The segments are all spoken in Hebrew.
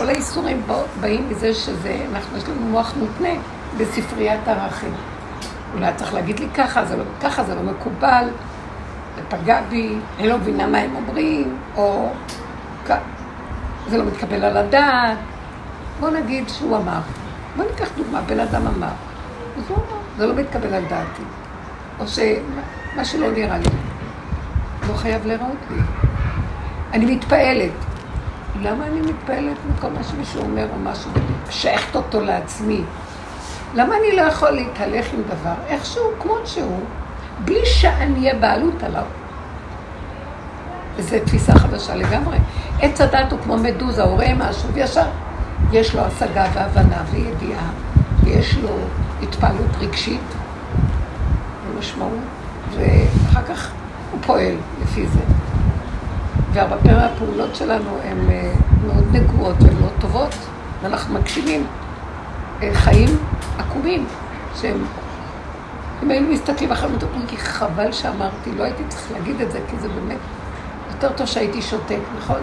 כל האיסורים באים מזה שזה, אנחנו, יש לנו מוח מותנה בספריית ערכים. אולי צריך להגיד לי ככה, זה לא, ככה זה לא מקובל, זה פגע בי, אני לא מבינה מה הם אומרים, או זה לא מתקבל על הדעת. בוא נגיד שהוא אמר. בוא ניקח דוגמה, בן אדם אמר. אז הוא אמר, זה לא מתקבל על דעתי. או שמה שלא נראה לי. לא חייב להיראות לי. אני מתפעלת. למה אני מתפעלת מכל מה שמישהו אומר או משהו, שייכת אותו לעצמי? למה אני לא יכול להתהלך עם דבר איכשהו, כמו שהוא, בלי שאני אהיה בעלות עליו? וזו תפיסה חדשה לגמרי. עץ הדת הוא כמו מדוזה, הוא רואה משהו וישר יש לו השגה והבנה וידיעה, ויש לו התפעלות רגשית ומשמעות, ואחר כך הוא פועל לפי זה. והרבה פעמים הפעולות שלנו הן אה, מאוד נגועות ומאוד טובות, ואנחנו מקשיבים אה, חיים עקומים, שהם... אם היינו מסתכלים אחרי מדברים, כי חבל שאמרתי, לא הייתי צריך להגיד את זה, כי זה באמת יותר טוב שהייתי שותק, נכון?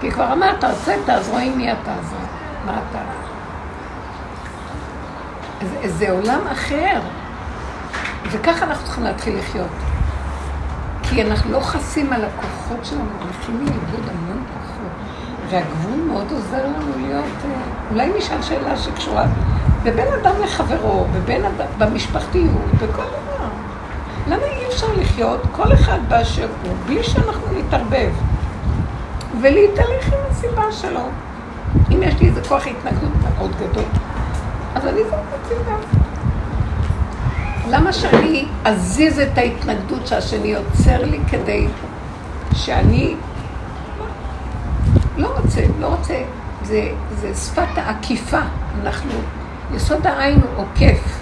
כי כבר אמרת, הוצאת, אז רואים מי אתה, אז מה אתה. זה, זה עולם אחר. וככה אנחנו צריכים להתחיל לחיות. כי אנחנו לא חסים על הכוחות שלנו, הולכים לאיבוד המון כוחות. והגבול מאוד עוזר לנו להיות, אה, אולי נשאל שאלה שקשורה בבין אדם לחברו, בבין אדם, במשפחתיות, בכל דבר. למה אי אפשר לחיות כל אחד באשר הוא, בלי שאנחנו נתערבב? ולהתהלך עם הסיבה שלו. אם יש לי איזה כוח התנגדות מאוד גדול, אז אני זאת הצידה. למה שאני אזיז את ההתנגדות שהשני יוצר לי כדי שאני לא רוצה, לא רוצה, זה, זה שפת העקיפה, אנחנו, יסוד העין הוא עוקף,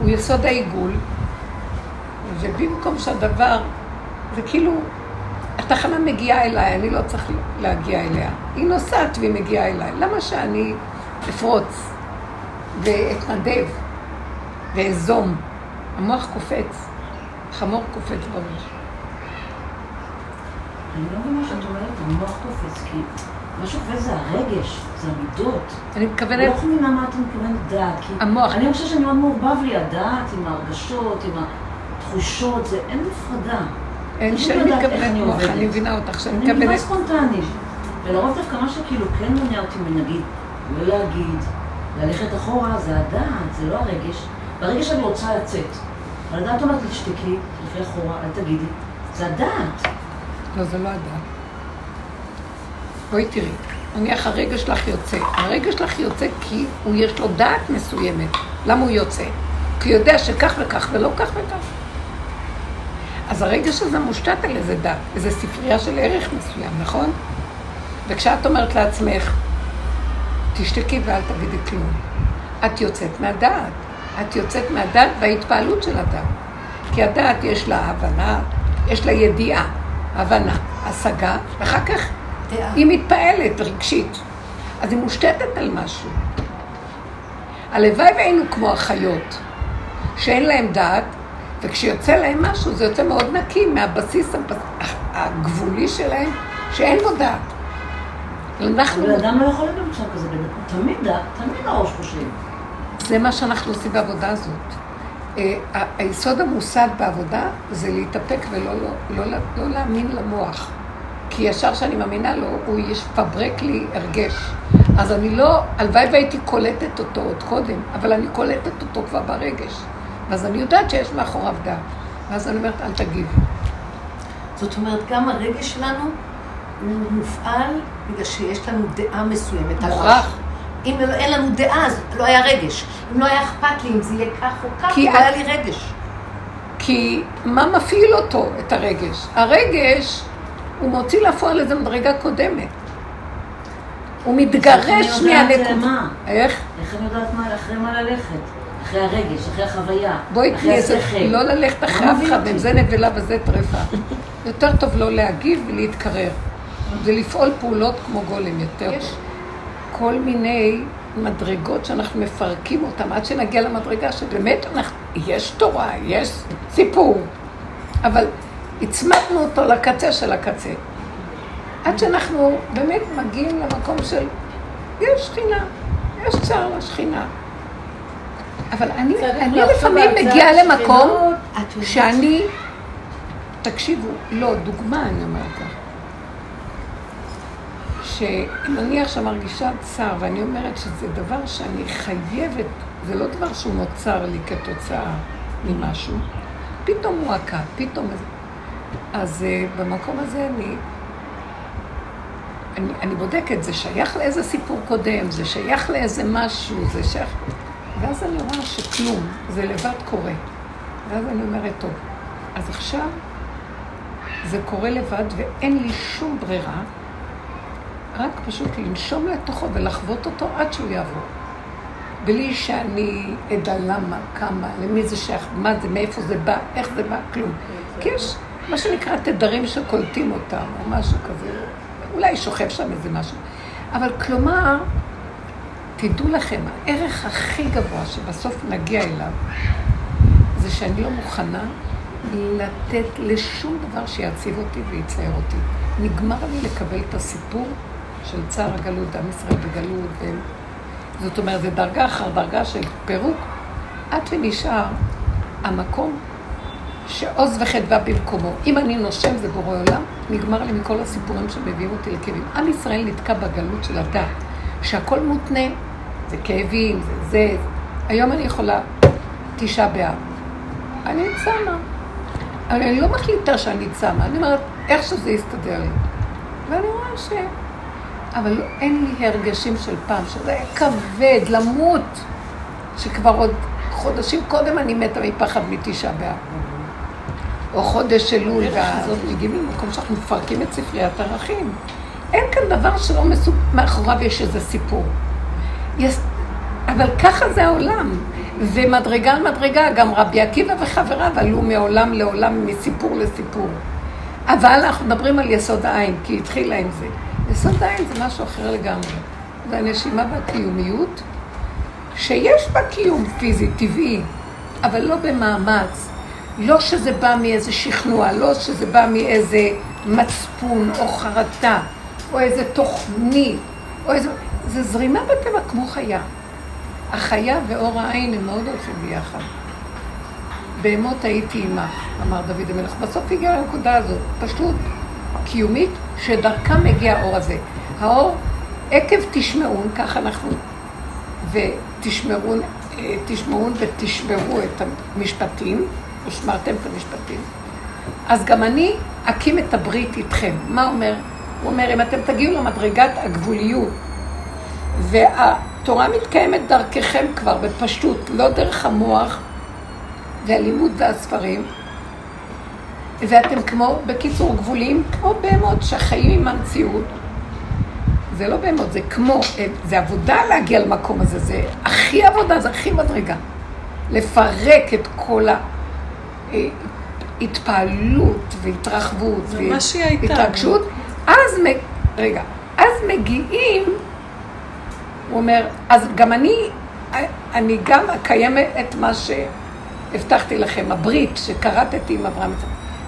הוא יסוד העיגול, ובמקום שהדבר, זה כאילו התחנה מגיעה אליי, אני לא צריך להגיע אליה. היא נוסעת והיא מגיעה אליי. למה שאני אפרוץ ואתנדב ואזום? המוח קופץ, חמור קופץ בראש. אני לא מבינה שאת אומרת, המוח קופץ, כי מה שקופץ זה הרגש, זה המידות. אני מתכוונת... לא מבינה מה את מתכוונת דעת, כי... המוח. אני חושבת שאני מאוד מעורבב לי הדעת עם ההרגשות, עם התחושות, זה אין הפרדה. אין שאני מתכוונת מוח, אני מבינה אותך, שאני מתכוונת... אני מבינה ספונטנית. ולרוב דווקא מה שכאילו כן מונע אותי מנגיד, לא להגיד, ללכת אחורה, זה הדעת, זה לא הרגש. ברגע שאני רוצה לצאת, אבל הדעת אומרת לי, תשתקי, תלכי אחורה, אל תגידי. זה הדעת. לא, זה לא הדעת. בואי תראי, נניח הרגע שלך יוצא. הרגע שלך יוצא כי הוא יש לו דעת מסוימת. למה הוא יוצא? כי הוא יודע שכך וכך ולא כך וכך. אז הרגע שזה מושתת על איזה דת, איזה ספרייה של ערך מסוים, נכון? וכשאת אומרת לעצמך, תשתקי ואל תגידי כלום, את יוצאת מהדעת. את יוצאת מהדעת וההתפעלות של הדעת. כי הדעת יש לה הבנה, יש לה ידיעה, הבנה, השגה, ואחר כך דעה. היא מתפעלת רגשית. אז היא מושתתת על משהו. הלוואי והיינו כמו החיות, שאין להם דעת, וכשיוצא להם משהו, זה יוצא מאוד נקי מהבסיס הגבולי שלהם, שאין בו דעת. אנחנו... אבל אדם לא יכול להיות במצב כזה, תמיד דעת, תמיד הראש חושב. זה מה שאנחנו עושים בעבודה הזאת. אה, היסוד המוסד בעבודה זה להתאפק ולא לא, לא, לא, להאמין למוח. כי ישר שאני מאמינה לו, הוא יפברק לי הרגש. אז אני לא, הלוואי והייתי קולטת אותו עוד קודם, אבל אני קולטת אותו כבר ברגש. ואז אני יודעת שיש מאחוריו דעת. ואז אני אומרת, אל תגיבי. זאת אומרת, גם הרגש שלנו הוא מופעל בגלל שיש לנו דעה מסוימת. מוכרח. אם לא, אין לנו דעה, אז לא היה רגש. אם לא היה אכפת לי אם זה יהיה כך או כך, לא היה לי רגש. כי מה מפעיל אותו, את הרגש? הרגש, הוא מוציא לפועל איזה מדרגה קודמת. הוא מתגרש מהנקודה. איך? איך אני יודעת מה, אחרי מה ללכת? אחרי הרגש, אחרי החוויה, בואי תהיה זה, לא ללכת אחרי אף אחד, אם זה נבלה וזה טרפה. יותר טוב לא להגיב ולהתקרר. ולפעול פעולות כמו גולם יותר טוב. כל מיני מדרגות שאנחנו מפרקים אותן עד שנגיע למדרגה שבאמת אנחנו, יש תורה, יש סיפור, אבל הצמדנו אותו לקצה של הקצה. עד שאנחנו באמת מגיעים למקום של, יש שכינה, יש צער לשכינה. אבל אני, אני לפעמים מגיעה למקום שאני, תקשיבו, לא, דוגמה אני אומרת לך. שאם אני עכשיו מרגישה צער, ואני אומרת שזה דבר שאני חייבת, זה לא דבר שהוא נוצר לי כתוצאה ממשהו, פתאום מועקה, פתאום... אז uh, במקום הזה אני, אני, אני בודקת, זה שייך לאיזה סיפור קודם, זה שייך לאיזה משהו, זה שייך... ואז אני רואה שכלום, זה לבד קורה. ואז אני אומרת, טוב, אז עכשיו זה קורה לבד ואין לי שום ברירה, רק פשוט לנשום לתוכו ולחוות אותו עד שהוא יעבור. בלי שאני אדע למה, כמה, למי זה שייך, מה זה, מאיפה זה בא, איך זה בא, כלום. כי יש מה שנקרא תדרים שקולטים אותם, או משהו כזה. אולי שוכב שם איזה משהו. אבל כלומר, תדעו לכם, הערך הכי גבוה שבסוף נגיע אליו, זה שאני לא מוכנה לתת לשום דבר שיציב אותי ויצייר אותי. נגמר לי לקבל את הסיפור של צער הגלות, עם ישראל בגלות, ו... זאת אומרת, זה דרגה אחר דרגה של פירוק, עד ונשאר המקום שעוז וחדווה במקומו. אם אני נושם זה בורא עולם, נגמר לי מכל הסיפורים שמביאים אותי לכאבים. עם ישראל נתקע בגלות של הדת, שהכל מותנה, זה כאבים, זה זה. היום אני יכולה תשעה באב. אני צמה. אני לא מחליטה שאני צמה, אני אומרת, איך שזה יסתדר לי. ואני רואה ש... אבל אין לי הרגשים של פעם, שזה היה כבד, למות, שכבר עוד חודשים קודם אני מתה מפחד מתשעה באב. או חודש אלול, ואז מגיעים למקום שאנחנו מפרקים את ספריית ערכים. אין כאן דבר שלא מסוג... מאחוריו יש איזה סיפור. יש... אבל ככה זה העולם. ומדרגה על מדרגה, גם רבי עקיבא וחבריו עלו מעולם לעולם, מסיפור לסיפור. אבל אנחנו מדברים על יסוד העין, כי התחילה עם זה. יסוד העין זה משהו אחר לגמרי. זה הנשימה והקיומיות, שיש בה קיום פיזי, טבעי, אבל לא במאמץ. לא שזה בא מאיזה שכנוע, לא שזה בא מאיזה מצפון או חרטה, או איזה תוכנית, או איזה... זה זרימה בטבע כמו חיה. החיה ואור העין הם מאוד הולכים ביחד. בהמות הייתי עמך, אמר דוד המלך. בסוף הגיע לנקודה הזאת, פשוט קיומית, שדרכה מגיע האור הזה. האור, עקב תשמעון, ככה אנחנו, ותשמעון, אה, תשמעון ותשמרו את המשפטים, ושמרתם את המשפטים, אז גם אני אקים את הברית איתכם. מה אומר? הוא אומר, אם אתם תגיעו למדרגת הגבוליות, והתורה מתקיימת דרככם כבר בפשטות, לא דרך המוח והלימוד והספרים, ואתם כמו, בקיצור, גבוליים, כמו בהמות שחיים עם המציאות. זה לא בהמות, זה כמו, זה עבודה להגיע למקום הזה, זה הכי עבודה, זה הכי מדרגה. לפרק את כל ההתפעלות והתרחבות והתרגשות. אז, רגע, אז מגיעים, הוא אומר, אז גם אני, אני גם אקיים את מה שהבטחתי לכם, הברית שקראתי עם אברהם.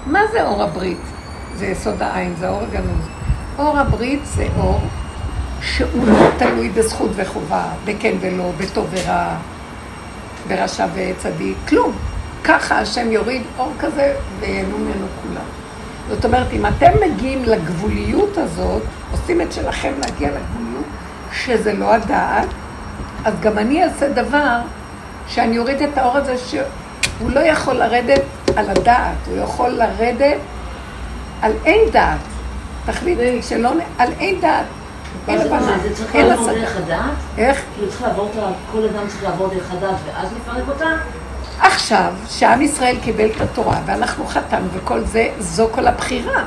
מה זה אור הברית? זה יסוד העין, זה אור הגנוז. אור הברית זה אור שהוא לא תלוי בזכות וחובה, בכן ולא, בטוב ורע, ברשע וצדיק, כלום. ככה השם יוריד אור כזה וייהנו ממנו כולם. זאת אומרת, אם אתם מגיעים לגבוליות הזאת, עושים את שלכם להגיע לגבוליות, שזה לא הדעת, אז גם אני אעשה דבר שאני אוריד את האור הזה שהוא לא יכול לרדת על הדעת, הוא יכול לרדת על אין דעת. תחליט שלא, על אין דעת. זה צריך לעבור דרך הדעת? איך? כאילו צריך לעבור כל אדם צריך לעבור דרך הדעת ואז לפרק אותה? עכשיו, שעם ישראל קיבל את התורה ואנחנו חתמנו וכל זה, זו כל הבחירה,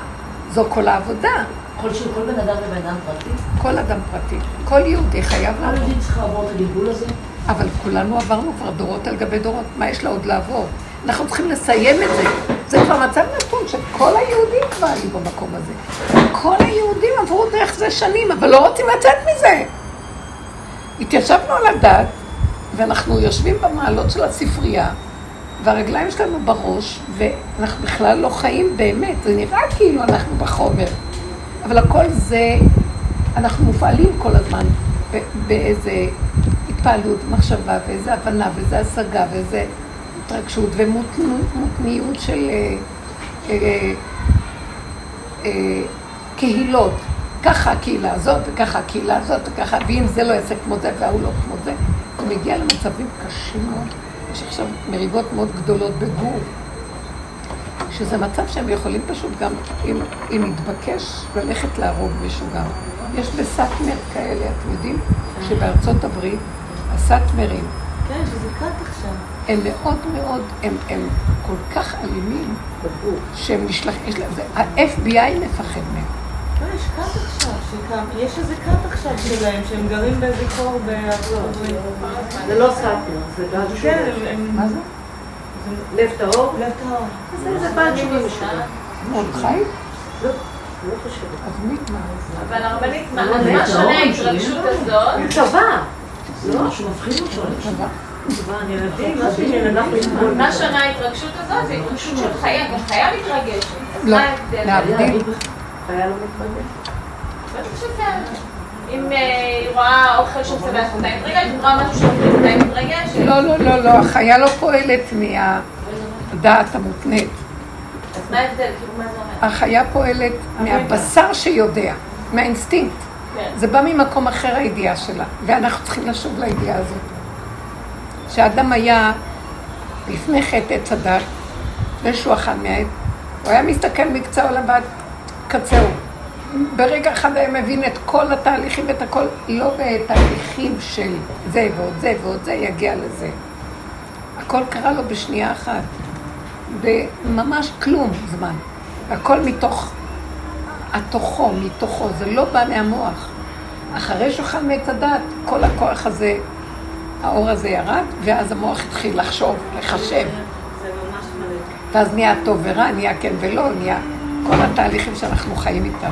זו כל העבודה. כל שהוא, כל בן אדם ובן אדם פרטי? כל אדם פרטי. כל יהודי חייב לעבור. כל יהודי צריך לעבור את הגלגול הזה? אבל כולנו עברנו כבר דורות על גבי דורות, מה יש לה עוד לעבור? אנחנו צריכים לסיים את זה. זה כבר מצב נתון שכל היהודים כבר היו במקום הזה. כל היהודים עברו דרך זה שנים, אבל לא רוצים לצאת מזה. התיישבנו על הדת, ואנחנו יושבים במעלות של הספרייה, והרגליים שלנו בראש, ואנחנו בכלל לא חיים באמת, זה נראה כאילו אנחנו בחומר. אבל הכל זה, אנחנו מופעלים כל הזמן באיזה התפעלות, מחשבה, ואיזה הבנה, ואיזה השגה, ואיזה התרגשות, ומותניות של אה, אה, אה, קהילות. ככה הקהילה הזאת, וככה הקהילה הזאת, וככה, ואם זה לא יעשה כמו זה, וההוא לא כמו זה, הוא מגיע למצבים קשים מאוד. יש עכשיו מריבות מאוד גדולות בגור, שזה מצב שהם יכולים פשוט גם, אם, אם יתבקש, ללכת להרוג מישהו גם. יש בסאטמר כאלה, אתם יודעים, שבארצות הברית, הסאטמרים, כן, שזה קט עכשיו. הם מאוד מאוד, הם, הם כל כך אלימים, שהם נשלחים, ה-FBI מפחד מהם. לא, יש כת עכשיו, שקם, יש איזה כת עכשיו שלהם, שהם גרים באיזה קור בארצות הברית. זה לא סאטמר, זה משהו... כן, הם... מה זה? לב טהור? לב טהור. זה פעם שבעים שנה. מרדכי? לא, לא חושבת. אז מי מה? אבל הרבנית, מה לא, שונה ההתרגשות הזאת? הוא צבא. לא, משהו מפחיד אותו. מה ההתרגשות הזאת? זה התרגשות של חיה, גם חיה מתרגשת. לא? להבדיל. חייל לא מתרגש. בטח שזה... אם אה, היא רואה אוכל שמשמח אותה, היא מתרגשת, אם היא רואה משהו שמפחיד אותה, היא מתרגשת. לא, לא, לא, לא, החיה לא פועלת מהדעת המותנית. אז מה ההבדל? כאילו, מה זה אומר? החיה פועלת מהבשר שיודע, מהאינסטינקט. כן. זה בא ממקום אחר הידיעה שלה, ואנחנו צריכים לשוב לידיעה הזאת. כשאדם היה לפני חטא עץ הדת, לפני שהוא אכל מהעת, הוא היה מסתכל מקצה העולם ועד קצהו. ברגע אחד היה מבין את כל התהליכים ואת הכל, לא בתהליכים של זה ועוד זה ועוד זה יגיע לזה. הכל קרה לו בשנייה אחת, בממש כלום זמן. הכל מתוך, התוכו, מתוכו, זה לא בא מהמוח. אחרי שאכל מעץ הדת, כל הכוח הזה, האור הזה ירד, ואז המוח התחיל לחשוב, לחשב. ואז נהיה טוב ורע, נהיה כן ולא, נהיה כל התהליכים שאנחנו חיים איתם.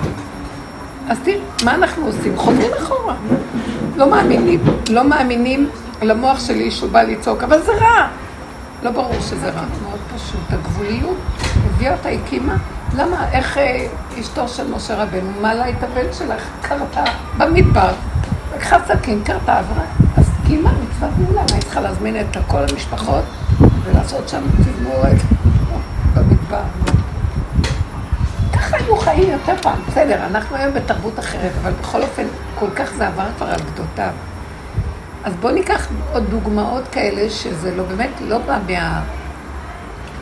אז תראי, מה אנחנו עושים? חוזרים אחורה. לא מאמינים, לא מאמינים למוח שלי שהוא בא לצעוק, אבל זה רע. לא ברור שזה רע, מאוד פשוט. הגבוליות הביאה אותה, הקימה. למה, איך אה, אשתו של משה רבנו מעלה את הבן שלך, קרתה במדבר, לקחה סכין, קרתה, עברה. אז קיימה מצוות מעולה, מה היא צריכה להזמין את כל המשפחות ולעשות שם תזמורת במדבר. ככה היו חיים יותר פעם. בסדר, אנחנו היום בתרבות אחרת, אבל בכל אופן, כל כך זה עבר כבר על גדותיו. אז בואו ניקח עוד דוגמאות כאלה שזה לא באמת לא בא מה...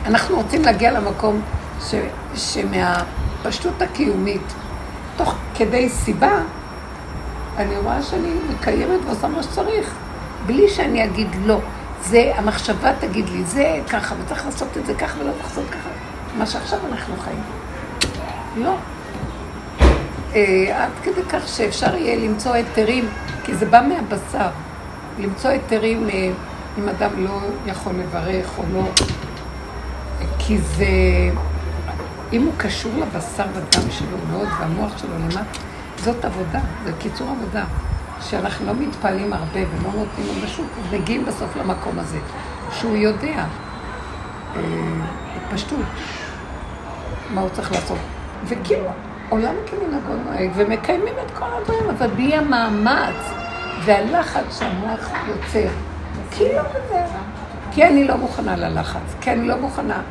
אנחנו רוצים להגיע למקום ש... שמהפשטות הקיומית, תוך כדי סיבה, אני רואה שאני מקיימת ועושה מה שצריך, בלי שאני אגיד לא. זה, המחשבה תגיד לי, זה ככה, וצריך לעשות את זה ככה ולא לעשות ככה. מה שעכשיו אנחנו חיים. לא. אה, עד כדי כך שאפשר יהיה למצוא היתרים, כי זה בא מהבשר. למצוא היתרים אה, אם אדם לא יכול לברך או לא, כי זה, אם הוא קשור לבשר ודם שלו מאוד והמוח שלו למטה, זאת עבודה, זה קיצור עבודה. שאנחנו לא מתפעלים הרבה ולא נותנים לו פשוט, מגיעים בסוף למקום הזה, שהוא יודע, אה, פשטות, מה הוא צריך לעשות. וכאילו, עולם כמנהגו נוהג, ומקיימים את כל הדברים, אבל בלי המאמץ והלחץ שהמוח יוצר. כאילו. כי אני לא מוכנה ללחץ, כי אני לא מוכנה.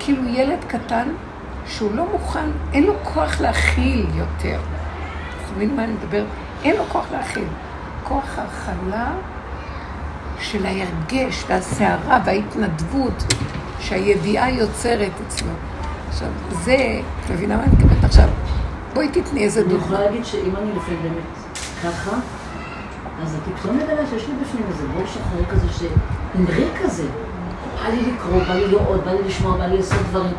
כאילו ילד קטן שהוא לא מוכן, אין לו כוח להכיל יותר. אתה מבין מה אני מדבר? אין לו כוח להכיל. כוח ההכלה של ההרגש והסערה וההתנדבות שהידיעה יוצרת אצלו. עכשיו, זה, את מבינה מה אני מתכוונת עכשיו? בואי תתני איזה אני דוגמה. יכולה להגיד שאם אני לפעמים באמת ככה, אז אני פתאום מגלה שיש לי בפנים איזה בור שחור כזה, שהמריא כזה. בא לי לקרוא, בא לי לראות, בא לי לשמוע, בא לי לעשות דברים.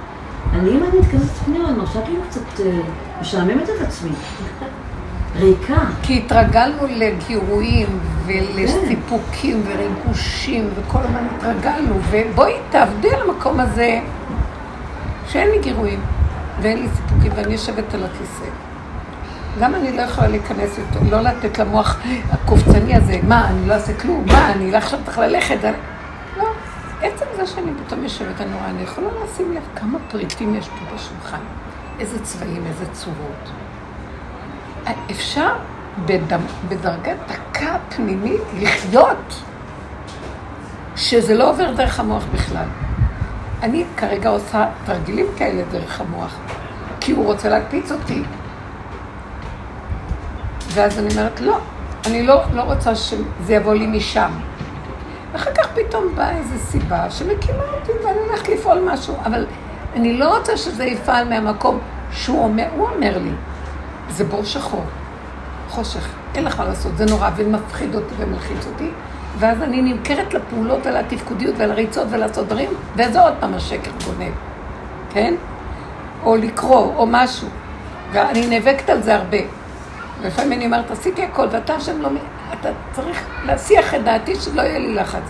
אני, אם אני אתכנסת פנימה, אני מרשה כאילו קצת אה, משעממת את עצמי. ריקה. כי התרגלנו לגירויים ולסיפוקים וריגושים וכל הזמן התרגלנו, ובואי תעבדי על המקום הזה שאין לי גירויים ואין לי סיפוקים ואני יושבת על הכיסא. למה אני לא יכולה להיכנס איתו, לא לתת למוח הקופצני הזה, מה, אני לא אעשה כלום, מה, אני לא עכשיו צריך ללכת, זה שאני פתאום יושבת, אני רואה, אני יכולה לשים לב כמה פריטים יש פה בשולחן, איזה צבעים, איזה צורות. אפשר בדרגת דקה פנימית לחיות, שזה לא עובר דרך המוח בכלל. אני כרגע עושה תרגילים כאלה דרך המוח, כי הוא רוצה להקפיץ אותי. ואז אני אומרת, לא, אני לא, לא רוצה שזה יבוא לי משם. ואחר כך פתאום באה איזו סיבה שמקימה אותי ואני הולכת לפעול משהו, אבל אני לא רוצה שזה יפעל מהמקום שהוא אומר, הוא אומר לי, זה בור שחור, חושך, אין לך מה לעשות, זה נורא ומפחיד אותי ומלחיץ אותי, ואז אני נמכרת לפעולות ולתפקודיות ולריצות ולעשות דברים, וזה עוד פעם השקר גונב, כן? או לקרוא, או משהו. ואני נאבקת על זה הרבה. ולפעמים אני אומרת, עשיתי הכל, ואתה השם לא... אתה צריך להסיח את דעתי שלא יהיה לי לחץ.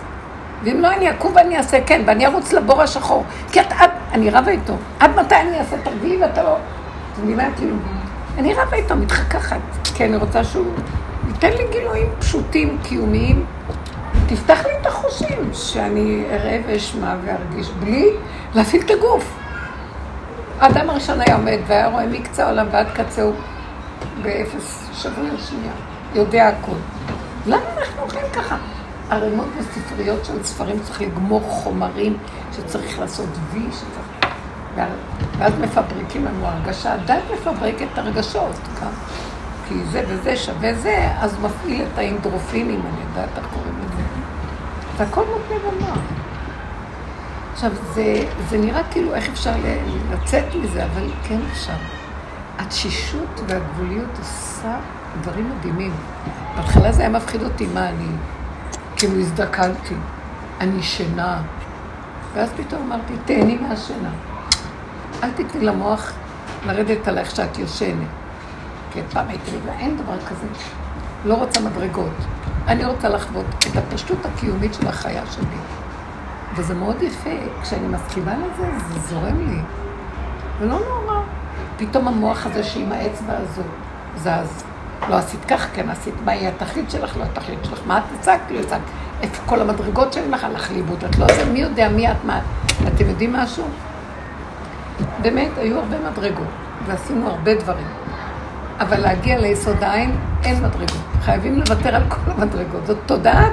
ואם לא, אני אקום ואני אעשה כן, ואני ארוץ לבור השחור. כי את, עד, אני רבה איתו. עד מתי אני אעשה תרגיל ואתה לא... את מבינה? כאילו, אני רבה איתו, מתחככת. כי אני רוצה שהוא ייתן לי גילויים פשוטים, קיומיים. תפתח לי את החושים, שאני אראה ואשמע וארגיש, בלי להפעיל את הגוף. האדם הראשון היה עומד והיה רואה מקצה העולם ועד קצהו באפס שבריר שנייה, יודע הכול. למה אנחנו אוכלים ככה? ערימות בספריות של ספרים צריך לגמור חומרים, שצריך לעשות וי, שצריך... ואז מפברקים לנו הרגשה, הדת מפברקת את הרגשות, כאן. כי זה וזה שווה זה, אז מפעיל את האינדרופינים, אני יודעת איך קוראים לזה. זה הכל מותנה במוח. עכשיו, זה, זה נראה כאילו איך אפשר לצאת מזה, אבל כן אפשר. התשישות והגבוליות עושה דברים מדהימים. בהתחלה זה היה מפחיד אותי, מה אני, כאילו הזדקנתי, אני שינה. ואז פתאום אמרתי, תהני מהשינה. אל תתני למוח לרדת עלייך שאת יושנת. כי פעם הייתי לי, אין דבר כזה. לא רוצה מדרגות. אני רוצה לחוות את הפשטות הקיומית של החיה שלי. וזה מאוד יפה, כשאני מסכימה לזה, זה זורם לי. ולא נורא. פתאום המוח הזה שעם האצבע הזו זז. לא עשית כך, כן עשית, מה יהיה התכלית שלך, לא התכלית שלך, מה את הצגת, לא הצגת, איפה כל המדרגות שלי לך הלך לאיבוד, את לא זה, מי יודע מי את, מה אתם יודעים משהו? באמת, היו הרבה מדרגות, ועשינו הרבה דברים. אבל להגיע ליסוד העין, אין מדרגות. חייבים לוותר על כל המדרגות. זאת תודעת,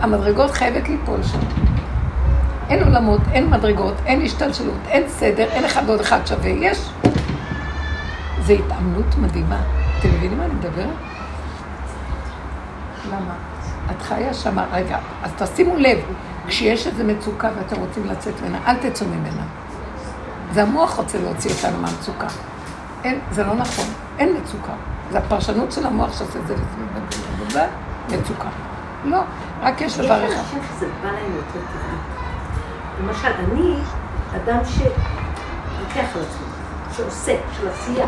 המדרגות חייבת ליפול שם. אין עולמות, אין מדרגות, אין השתלשלות, אין סדר, אין אחד ועוד אחד שווה. יש. זו התאמנות מדהימה. אתם מבינים מה אני מדברת? למה? את חיה שמה, רגע, אז תשימו לב, כשיש איזו מצוקה ואתם רוצים לצאת ממנה, אל תצאו ממנה. זה המוח רוצה להוציא אותנו מהמצוקה. אין, זה לא נכון, אין מצוקה. זה הפרשנות של המוח שעושה את זה לזה, מצוקה. לא, רק יש דבר אחד. יש אנשים שזה בא להם יותר טבעי. למשל, אני אדם שלוקח על עצמו, שעושה, של עשייה.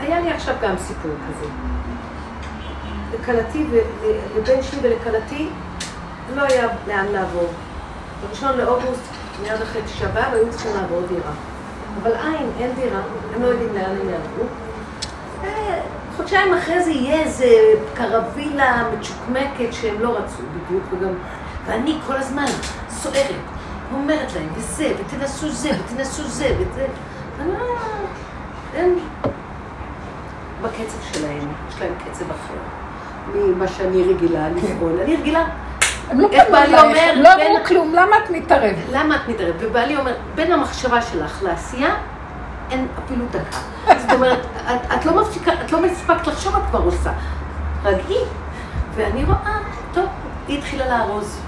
היה לי עכשיו גם סיפור כזה. לכלתי, לבן שלי ולכלתי, לא היה לאן לעבור. בראשון לאוגוסט, מיד אחרי תשעה באב, היו צריכים לעבור דירה. אבל אין, אין דירה, הם לא יודעים לאן הם יעברו. אה, חודשיים אחרי זה יהיה איזה קרווילה מצ'וקמקת שהם לא רצו בדיוק, וגם... ואני כל הזמן סוערת, אומרת להם, וזה, ותנסו זה, ותנסו זה, וזה. אני לא... הם בקצב שלהם, יש להם קצב אחר ממה שאני רגילה לפעול. אני רגילה הם לא פנו אלייך, לא אמרו כלום, למה את מתערבת? למה את מתערבת? ובעלי אומר, בין המחשבה שלך לעשייה, אין אפילו דקה. זאת אומרת, את, את לא מפסיקה, את לא מספקת לחשוב, את כבר עושה. רגעי. ואני רואה, טוב, היא התחילה לארוז.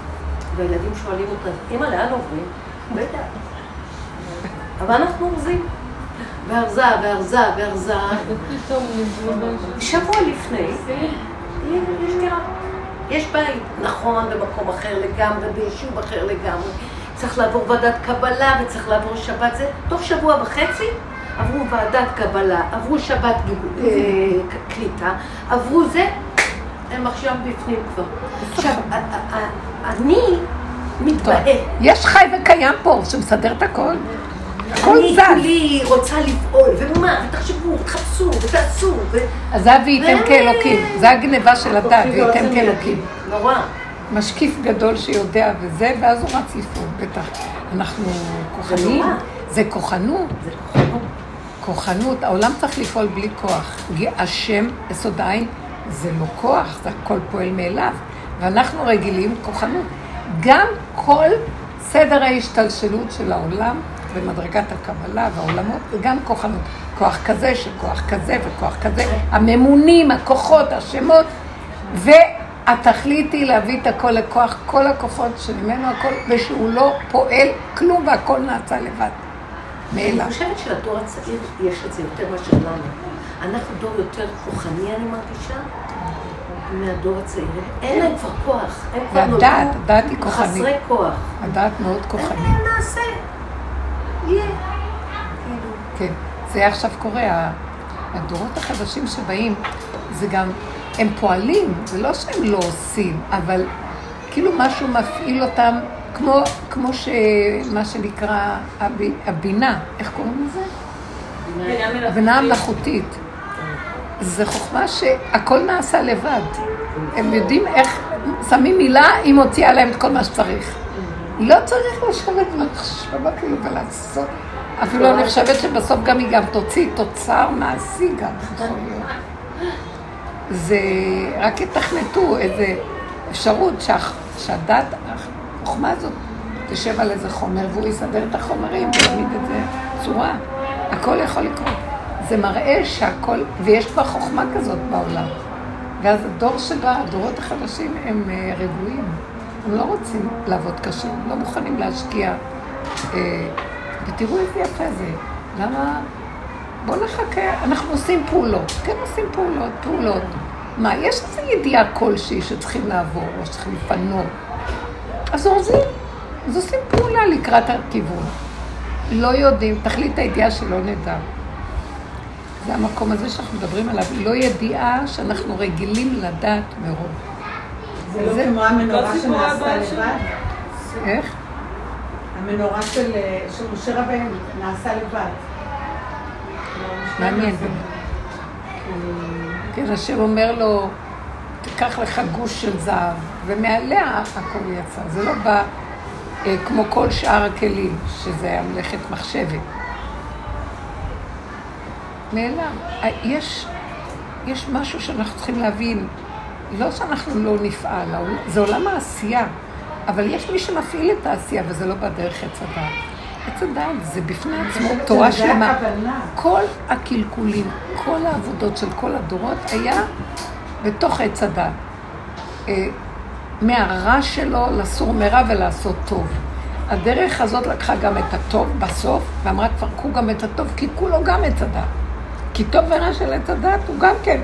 והילדים שואלים אותה, אמא, לאן עוברים? בטח. אבל אנחנו אורזים. וארזה, וארזה, וארזה. שבוע לפני, יש דירה. יש בית, נכון, במקום אחר לגמרי, ביישוב אחר לגמרי. צריך לעבור ועדת קבלה וצריך לעבור שבת זה. תוך שבוע וחצי עברו ועדת קבלה, עברו שבת אה, קליטה, עברו זה, הם עכשיו בפנים כבר. עכשיו, אני מתבאס. יש חי וקיים פה, שמסדר את הכל. הכל אני זז. כולי רוצה לפעול, ומה, ותחשבו, ותחפשו, ותעשו, ו... אז זה וייתם כאלוקים, זה הגניבה של הדת, וייתם כאלוקים. נורא. משקיף גדול שיודע וזה, ואז הוא רץ לפעול, בטח. אנחנו כוחניים, נורא. זה כוחנות. זה כוחנות. כוחנות, העולם צריך לפעול בלי כוח. השם, יסוד העין, זה לא כוח, זה הכל פועל מאליו. ואנחנו רגילים כוחנות. גם כל סדר ההשתלשלות של העולם במדרגת הקבלה והעולמות, זה גם כוחנות. כוח כזה שכוח כזה וכוח כזה, הממונים, הכוחות, השמות, והתכלית היא להביא את הכל לכוח, כל הכוחות שממנו הכל, ושהוא לא פועל כלום והכל נעשה לבד. מאליו. אני חושבת שלדור הצעיר יש את זה יותר מאשר לנו. אנחנו דור יותר כוחני, אני מרגישה, מהדור הצעיר. אין להם כבר כוח. הם כבר נולדו. חסרי כוח. הדעת מאוד כוחנית. נעשה. יהיה. כן. זה עכשיו קורה. הדורות החדשים שבאים, זה גם, הם פועלים, זה לא שהם לא עושים, אבל כאילו משהו מפעיל אותם, כמו, כמו ש... מה שנקרא הבינה, איך קוראים לזה? הבינה המלאכותית. זה חוכמה שהכל נעשה לבד. הם יודעים איך, שמים מילה, היא מוציאה להם את כל מה שצריך. לא צריך לשבת ולחשוב אפילו ולעשות. אפילו אני חושבת שבסוף גם היא גם תוציא תוצר מעשי גם, יכול להיות. זה רק יתכנתו איזו אפשרות שהדת, החוכמה הזאת, תשב על איזה חומר והוא יסדר את החומרים ויעמיד את זה צורה. הכל יכול לקרות. זה מראה שהכל, ויש כבר חוכמה כזאת בעולם. ואז הדור שבא, הדורות החדשים, הם אה, רגועים. הם לא רוצים לעבוד קשה, הם לא מוכנים להשקיע. אה, ותראו איזה יפה זה. למה? בואו נחכה, אנחנו עושים פעולות. כן עושים פעולות, פעולות. מה, יש איזו ידיעה כלשהי שצריכים לעבור, או שצריכים לפנות. אז אורזים, אז עושים פעולה לקראת הכיוון. לא יודעים, תכלית הידיעה שלא נדע. זה המקום הזה שאנחנו מדברים עליו, לא ידיעה שאנחנו רגילים לדעת מרוב. זה לא כמו המנורה שנעשתה לבד? איך? המנורה של, של משה רבנו נעשה לבד. מעניין. כן, השם אומר לו, תיקח לך גוש של זהב, ומעליה הכל יצא. זה לא בא אה, כמו כל שאר הכלים, שזה היה מלאכת מחשבת. נעלם. יש, יש משהו שאנחנו צריכים להבין, לא שאנחנו לא נפעל, זה עולם העשייה, אבל יש מי שמפעיל את העשייה, וזה לא בדרך עץ הדעת. עץ הדעת זה בפני עצמו תורה שלמה. כל הקלקולים, כל העבודות של כל הדורות היה בתוך עץ הדעת. אה, מהרע שלו לסור מרע ולעשות טוב. הדרך הזאת לקחה גם את הטוב בסוף, ואמרה תפרקו גם את הטוב, כי כולו גם עץ הדעת. כי טוב ורע של עץ הדת הוא גם כן,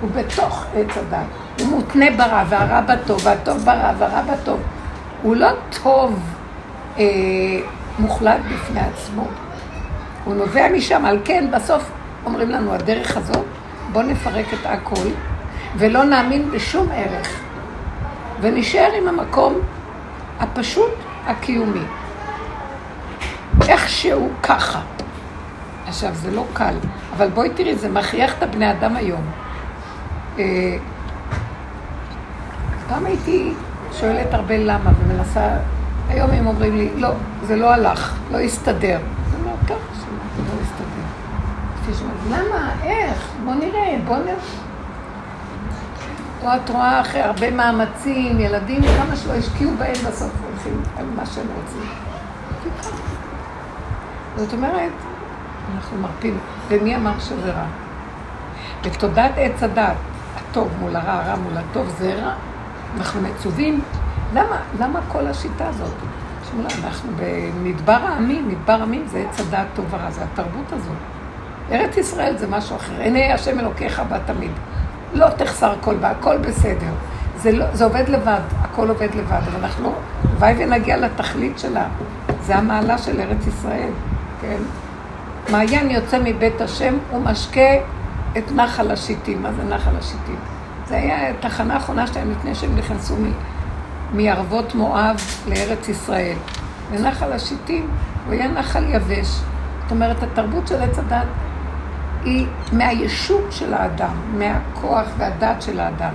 הוא בתוך עץ הדת. הוא מותנה ברע והרע בטוב, והטוב ברע והרע בטוב. הוא לא טוב אה, מוחלט בפני עצמו. הוא נובע משם, על כן בסוף אומרים לנו, הדרך הזאת, בואו נפרק את הכל, ולא נאמין בשום ערך, ונשאר עם המקום הפשוט הקיומי. איכשהו ככה. עכשיו, זה לא קל, אבל בואי תראי, זה מכריח את הבני אדם היום. אה, פעם הייתי שואלת הרבה למה ומנסה, היום הם אומרים לי, לא, זה לא הלך, לא הסתדר. אני אומרת, ככה לא הסתדר. למה? איך? בוא נראה, בוא נראה. או את רואה אחרי הרבה מאמצים, ילדים, כמה שלא השקיעו בהם בסוף הולכים על מה שהם רוצים. זאת אומרת, אנחנו מרפים. ומי אמר שזה רע? בתודעת עץ הדת, הטוב מול הרע, הרע מול הטוב, זה רע. אנחנו מצווים. למה, למה כל השיטה הזאת? שמולה, אנחנו במדבר העמים, מדבר עמים זה עץ הדעת טוב ורע, זה התרבות הזאת. ארץ ישראל זה משהו אחר. הנה השם אלוקיך בא תמיד. לא תחסר כל בה, הכל בסדר. זה, לא, זה עובד לבד, הכל עובד לבד, אבל אנחנו, הלוואי ונגיע לתכלית שלה. זה המעלה של ארץ ישראל, כן? מעיין יוצא מבית השם ומשקה את נחל השיטים. מה זה נחל השיטים? זה היה התחנה האחרונה שלהם לפני שהם נכנסו מערבות מואב לארץ ישראל. ונחל השיטים הוא היה נחל יבש. זאת אומרת, התרבות של עץ הדת היא מהישות של האדם, מהכוח והדת של האדם.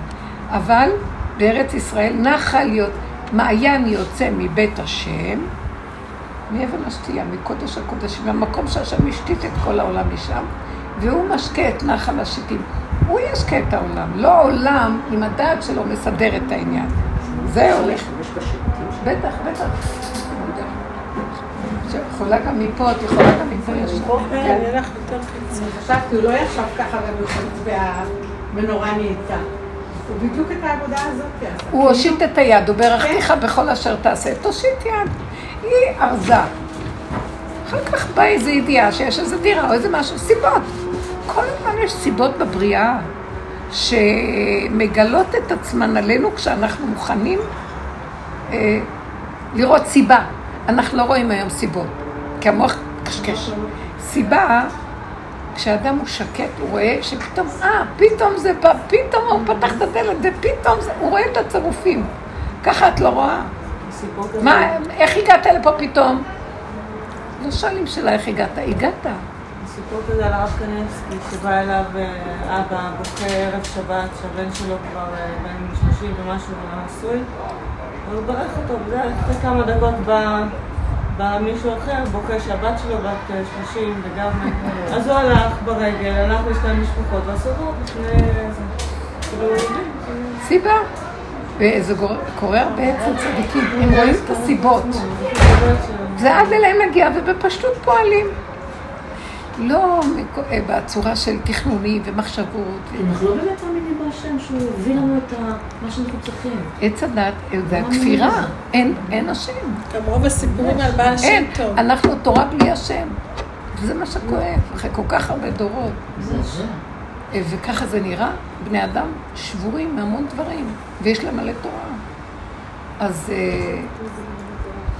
אבל בארץ ישראל נחל, מעיין יוצא מבית השם, מאבן השתייה, מקודש הקודשים, מהמקום שהשם השתית את כל העולם משם, והוא משקה את נחל השיטים. הוא ישקה את העולם, לא העולם עם הדעת שלו מסדר את העניין. זה הולך. בטח, בטח. יכולה גם מפה, את יכולה גם מפה ישר. כן, אני אלך יותר חיצון. חשבתי, הוא לא ישב ככה והמנורה נהייתה. הוא בדיוק את העבודה הזאת יעשה. הוא הושיט את היד, הוא ברכתיך בכל אשר תעשה. תושיט יד. היא ארזה. אחר כך באה איזו ידיעה שיש איזו דירה או איזה משהו, סיבות. כל הזמן יש סיבות בבריאה שמגלות את עצמן עלינו כשאנחנו מוכנים אה, לראות סיבה. אנחנו לא רואים היום סיבות, כי המוח קשקש. סיבה, כשאדם הוא שקט, הוא רואה שפתאום, אה, פתאום זה בא, פתאום הוא פתח את הדלת, ופתאום זה, הוא רואה את הצירופים. ככה את לא רואה? מה, איך הגעת לפה פתאום? לא שואלים שאלה איך הגעת, הגעת. סיפור כזה על הרב קניאבסקי, שבא אליו אה, אבא בוכה ערב שבת, שהבן שלו כבר אה, בן 30 ומשהו נשוי, והוא ברך אותו, וזה אחרי כמה דקות בא... בא מישהו אחר, בוכה שהבת שלו בת אה, 30 וגם... אז הוא הלך ברגל, הלך לשתי משפחות ועשו לו לפני זה. סיבה. וזה קורה הרבה אצל צדיקים, הם רואים את הסיבות. זה עד אליהם מגיע ובפשטות פועלים. לא אה, בצורה של תכנונים ומחשבות. אנחנו לא באמת מאמינים בהשם שהוא הביא לנו את מה שאנחנו צריכים. עץ הדת אה, זה הכפירה, אין, אין השם. גם רוב הסיפורים על בעל שם אין, טוב. אנחנו תורה בלי השם. וזה מה שכואב, אחרי כל כך הרבה דורות. זה זה. אה, וככה זה נראה, בני אדם שבורים מהמון דברים, ויש להם מלא תורה. אז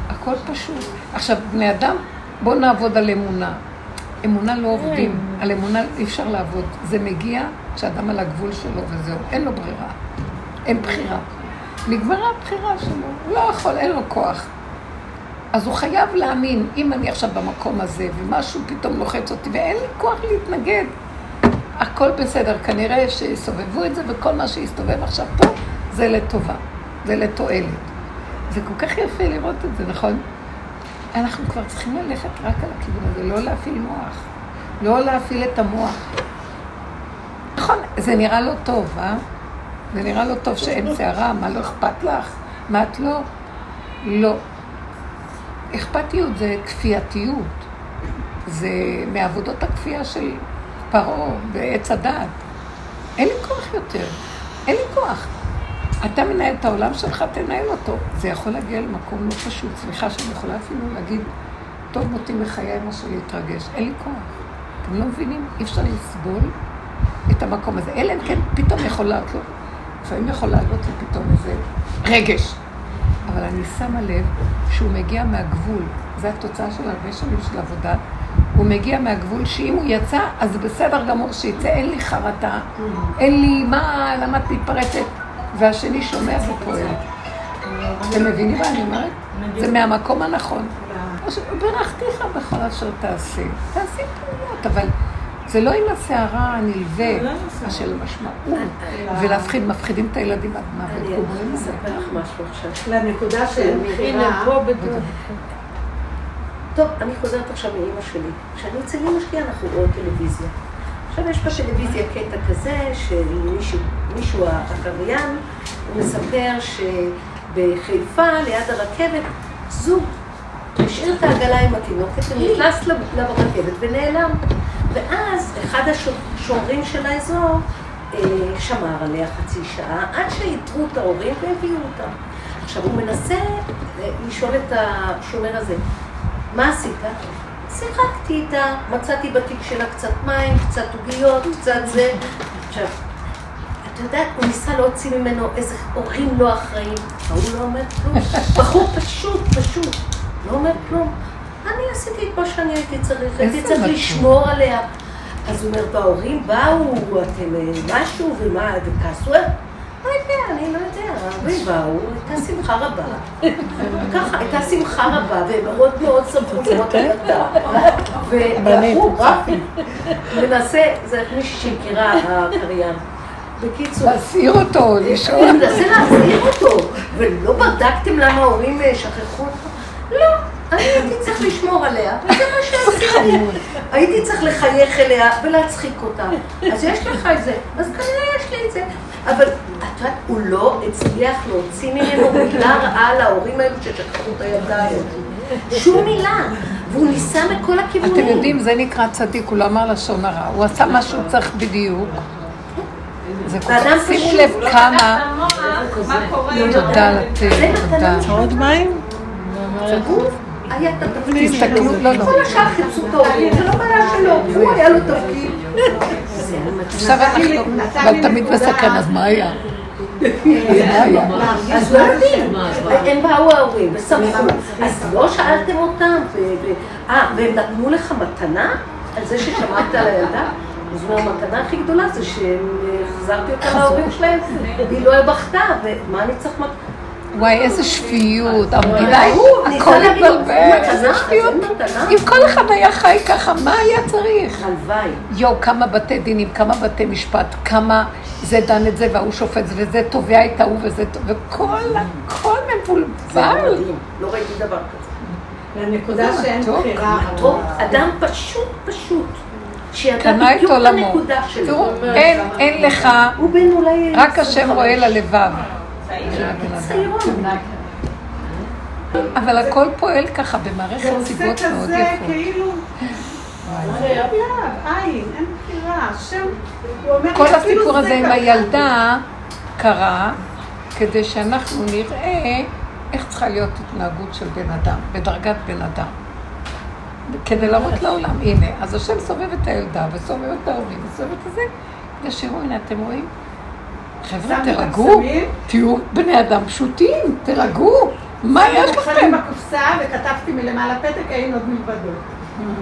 הכל פשוט. עכשיו, בני אדם, בואו נעבוד על אמונה. אמונה לא עובדים, על אמונה אי אפשר לעבוד. זה מגיע כשאדם על הגבול שלו וזהו, אין לו ברירה. אין בחירה. נגמרה הבחירה שלו, הוא לא יכול, אין לו כוח. אז הוא חייב להאמין, אם אני עכשיו במקום הזה, ומשהו פתאום לוחץ אותי, ואין לי כוח להתנגד, הכל בסדר. כנראה שיסובבו את זה, וכל מה שיסתובב עכשיו פה, זה לטובה, זה לתועלת. זה כל כך יפה לראות את זה, נכון? אנחנו כבר צריכים ללכת רק על הכיוון הזה, לא להפעיל מוח. לא להפעיל את המוח. נכון, זה נראה לא טוב, אה? זה נראה לא טוב שאין שערה, מה לא אכפת לך? מה את לא? לא. אכפתיות זה כפייתיות. זה מעבודות הכפייה של פרעה ועץ הדעת. אין לי כוח יותר. אין לי כוח. אתה מנהל את העולם שלך, תנהל אותו. זה יכול להגיע למקום לא פשוט. סליחה שאני יכולה אפילו להגיד, טוב מותי מחיי מאשר להתרגש. אין לי כוח. אתם לא מבינים? אי אפשר לסבול את המקום הזה. אלא אם כן פתאום יכול לעלות לו, לפעמים יכול לעלות לי פתאום איזה רגש. אבל אני שמה לב שהוא מגיע מהגבול, זו התוצאה של הרבה שנים של עבודה. הוא מגיע מהגבול שאם הוא יצא, אז בסדר גמור שיצא, אין לי חרטה, אין לי מה, למה את מתפרצת? והשני שומע ופועל. אתם מבינים מה אני אומרת? זה מהמקום הנכון. ברכתיך בכל אשר תעשה. תעשי פעולות, אבל זה לא עם הסערה הנלווה, זה לא. של המשמעות, ולהפחיד, מפחידים את הילדים עד מוות. אני עליהם. לספר לך משהו עכשיו. לנקודה של מכירה. טוב, אני חוזרת עכשיו מאימא שלי. כשאני אצל אימא שלי אנחנו רואות טלוויזיה. עכשיו יש בטלוויזיה קטע כזה של מישהו, הקריין, הוא מספר שבחיפה, ליד הרכבת, זוג השאיר את העגלה עם התינוקת ונכנס לרכבת ונעלם. ואז אחד השומרים של האזור אה, שמר עליה חצי שעה, עד שאיתרו את ההורים והביאו אותם. עכשיו, הוא מנסה אה, לשאול את השומר הזה, מה עשית? שיחקתי איתה, מצאתי בתיק שלה קצת מים, קצת עוגיות, קצת זה. עכשיו, אתה יודע, הוא ניסה להוציא ממנו איזה הורים לא אחראים, ההוא לא אומר כלום. בחור פשוט, פשוט, לא אומר כלום. אני עשיתי את מה שאני הייתי צריך, הייתי צריך. לשמור עליה. אז הוא אומר, וההורים באו, אתם אה, משהו, ומה, וכעסו? לא יודע, אני לא יודע, ההורים באו, הייתה שמחה רבה. ככה, הייתה שמחה רבה, והם מאוד מאוד שמחו לראות. והוא, רפי, מנסה, זה מישהי שהכירה הקריין. בקיצור, להסעיר אותו, לשאול. הוא מנסה להחזיר אותו, ולא בדקתם למה ההורים אה, שכחו אותו? לא, אני הייתי צריך לשמור עליה, וזה מה שעשיתי. הייתי צריך לחייך אליה ולהצחיק אותה. אז יש לך את זה, אז כנראה יש לי את זה. אבל את יודעת, הוא לא הצליח להוציא ממנו מילה רעה להורים האלו ששכחו את הזאת. שום מילה. והוא ניסה מכל הכיוונים. אתם יודעים, זה נקרא צדיק, הוא לא אמר לשון הרע, הוא עשה מה שהוא צריך בדיוק. זה כל כך, שימו לב לא כמה, תודה זה לתת, תודה. מתנה. עוד מים? תסתכלו. לא, לא. כל השאר חיפשו את ההורים, זה לא בעיה שלו, הוא היה לו תפקיד. עכשיו אנחנו, אבל תמיד בסכנה, אז מה היה? מה היה? אז לא יודעים, הם באו ההורים ושמחו, אז לא שאלתם אותם, אה, והם נתנו לך מתנה על זה ששמעת על הילדה? אז אומר, המתנה הכי גדולה זה שהחזרתי אותה להורים שלהם, והיא לא בכתה, ומה אני צריך מתנה? וואי, איזה שפיות, המדינה, הכל התבלבל, "זה איזה שפיות. זה מתנה." אם כל אחד היה חי ככה, מה היה צריך? הלוואי. יואו, כמה בתי דינים, כמה בתי משפט, כמה זה דן את זה וההוא שופט זה, וזה תובע את ההוא וזה, וכל הכל מבולבל. לא ראיתי דבר כזה. לנקודה שאין בחירה. אדם פשוט פשוט, קנה את עולמו. הנקודה שלו. תראו, אין, אין לך. רק השם רואה ללבב. אבל הכל פועל ככה במערכת זה עושה סיבות מאוד יפות. כאילו... השם, הוא אומר, כל הסיפור הזה זה עם. הילדה קרה כדי שאנחנו נראה איך צריכה להיות התנהגות של בן אדם, בדרגת בן אדם. כדי להראות לעולם, הנה, אז השם סובב את הילדה וסובב את ההורים וסובב את זה, כדי שיראו, הנה, אתם רואים? חבר'ה, תירגעו? תהיו בני אדם פשוטים, תירגעו, מה יש לכם? שמים בקופסה וכתבתי מלמעלה פתק, אין עוד מלבדו.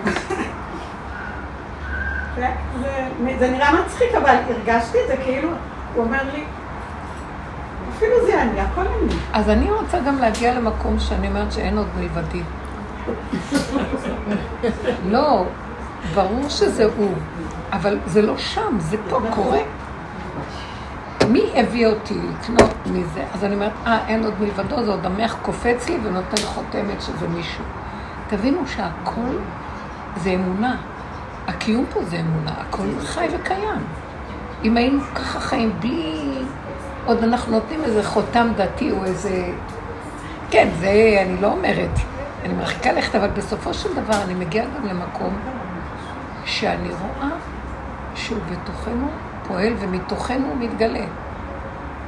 זה- זה- זה נראה מצחיק, אבל הרגשתי את זה כאילו, הוא אומר לי, אפילו זה אני, הכל אני. אז אני רוצה גם להגיע למקום שאני אומרת שאין עוד מלבדי. לא, ברור שזה הוא, אבל זה לא שם, זה פה קורה. מי הביא אותי לקנות מזה? אז אני אומרת, אה, אין עוד מלבדו, זה עוד המח קופץ לי ונותן חותמת שזה מישהו. תבינו שהכל זה אמונה. הקיום פה זה אמונה, הכל חי וקיים. אם היינו ככה חיים בלי... עוד אנחנו נותנים איזה חותם דתי או איזה... כן, זה אני לא אומרת. אני מרחיקה לכת, אבל בסופו של דבר אני מגיעה גם למקום שאני רואה שהוא בתוכנו פועל ומתוכנו הוא מתגלה.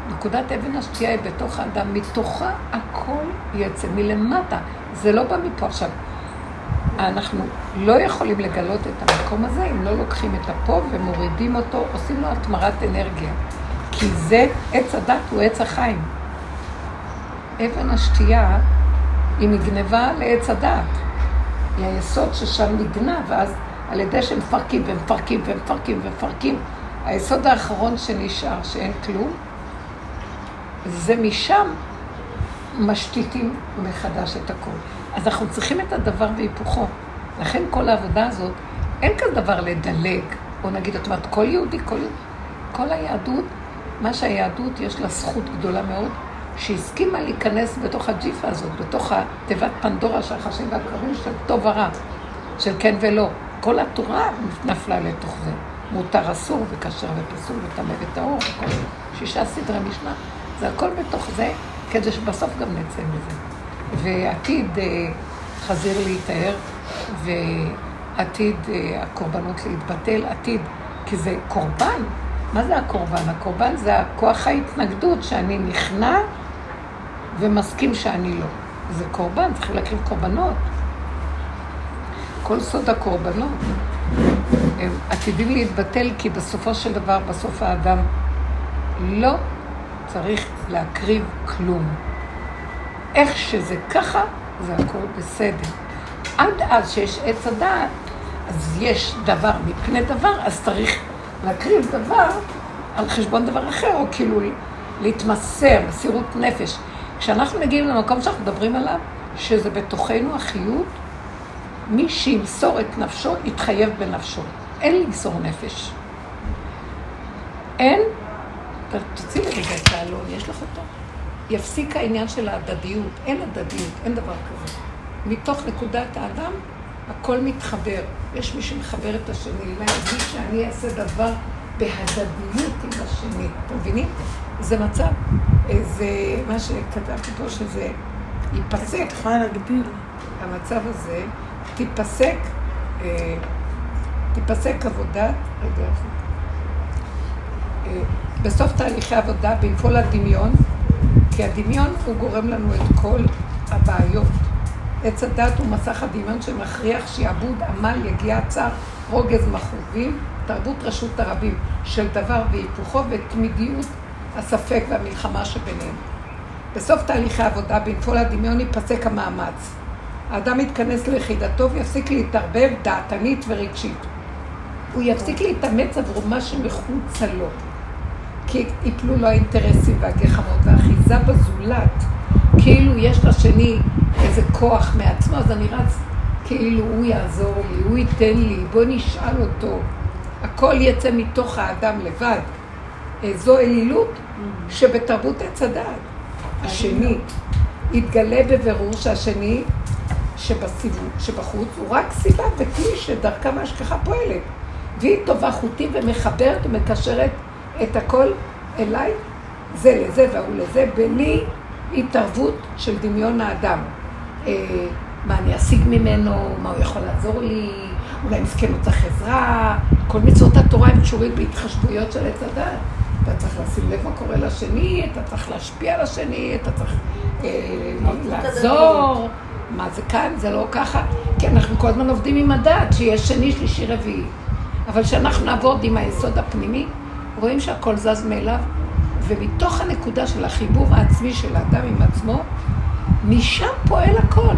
נקודת אבן השתייה היא בתוך האדם, מתוכה הכל יצא, מלמטה. זה לא בא מפה. עכשיו, אנחנו לא יכולים לגלות את המקום הזה אם לא לוקחים את הפה ומורידים אותו, עושים לו התמרת אנרגיה. כי זה, עץ הדת הוא עץ החיים. אבן השתייה היא נגנבה לעץ הדת. היא היסוד ששם נגנב, ואז על ידי שמפרקים ומפרקים ומפרקים ומפרקים, היסוד האחרון שנשאר, שאין כלום, זה משם משתיתים מחדש את הכל. אז אנחנו צריכים את הדבר והיפוכו. לכן כל העבודה הזאת, אין כזה דבר לדלג, או נגיד, את אומרת, כל יהודי, כל, כל היהדות, מה שהיהדות יש לה זכות גדולה מאוד, שהסכימה להיכנס בתוך הג'יפה הזאת, בתוך התיבת פנדורה של החשים והקרבים של טוב ורע, של כן ולא. כל התורה נפלה לתוך זה. מותר אסור וכשר ופסול וטמא וטהור, וכל שישה סדרי משנה. זה הכל בתוך זה, כדי שבסוף גם נצא מזה. ועתיד אה, חזיר להיטהר, ועתיד אה, הקורבנות להתבטל, עתיד, כי זה קורבן. מה זה הקורבן? הקורבן זה הכוח ההתנגדות, שאני נכנע ומסכים שאני לא. זה קורבן, צריך להקריב קורבנות. כל סוד הקורבנות. הם עתידים להתבטל, כי בסופו של דבר, בסוף האדם לא צריך להקריב כלום. איך שזה ככה, זה הכל בסדר. עד אז שיש עץ הדעת, אז יש דבר מפני דבר, אז צריך להקריב דבר על חשבון דבר אחר, או כאילו להתמסר, מסירות נפש. כשאנחנו מגיעים למקום שאנחנו מדברים עליו, שזה בתוכנו החיות, מי שימסור את נפשו, יתחייב בנפשו. אין למסור נפש. אין, תוציאי לי רגע את העלון, יש לך אותו? יפסיק העניין של ההדדיות, אין הדדיות, אין דבר כזה. מתוך נקודת האדם, הכל מתחבר. יש מי שמחבר את השני, להגיד שאני אעשה דבר בהדדיות עם השני. אתם מבינים? זה מצב, אה, זה מה שכתבתי פה, שזה ייפסק. את יכולה להגביל. המצב הזה, תיפסק, אה, תיפסק עבודה, רגע? אה, בסוף תהליכי עבודה, בנפול הדמיון, כי הדמיון הוא גורם לנו את כל הבעיות. עץ הדת הוא מסך הדמיון שמכריח שיעבוד, עמל, יגיע צר, רוגז מכאובים, תרבות רשות הרבים של דבר והיפוכו ותמידיות הספק והמלחמה שביניהם. בסוף תהליכי העבודה, בנפול הדמיון ייפסק המאמץ. האדם יתכנס ליחידתו ויפסיק להתערבב דעתנית ורגשית. הוא יפסיק להתאמץ עבור מה שמחוצה לו. כי יפלו לו האינטרסים והגחמות והאחיזה בזולת. כאילו יש לשני איזה כוח מעצמו, אז אני רץ כאילו הוא יעזור לי, הוא ייתן לי, בוא נשאל אותו. הכל יצא מתוך האדם לבד. אה, זו אלילות שבתרבות עץ הדעת. השני יתגלה בבירור שהשני שבסיבוב, שבחוץ הוא רק סיבה וכלי שדרכם ההשגחה פועלת. והיא טובה חוטים ומחברת ומקשרת את הכל אליי, זה לזה והוא לזה, בלי התערבות של דמיון האדם. אה, מה אני אשיג ממנו, מה הוא יכול לעזור לי, אולי מסכן הוא צריך עזרה, כל מצוות התורה הם קשורים בהתחשבויות של עץ הדת. אתה צריך לשים לב מה קורה לשני, אתה צריך להשפיע על השני, אתה צריך אה, לעזור. מה זה כאן, זה לא ככה, כי אנחנו כל הזמן עובדים עם הדת, שיש שני, שלישי, רביעי. אבל כשאנחנו נעבוד עם היסוד הפנימי, רואים שהכל זז מאליו, ומתוך הנקודה של החיבור העצמי של האדם עם עצמו, משם פועל הכל.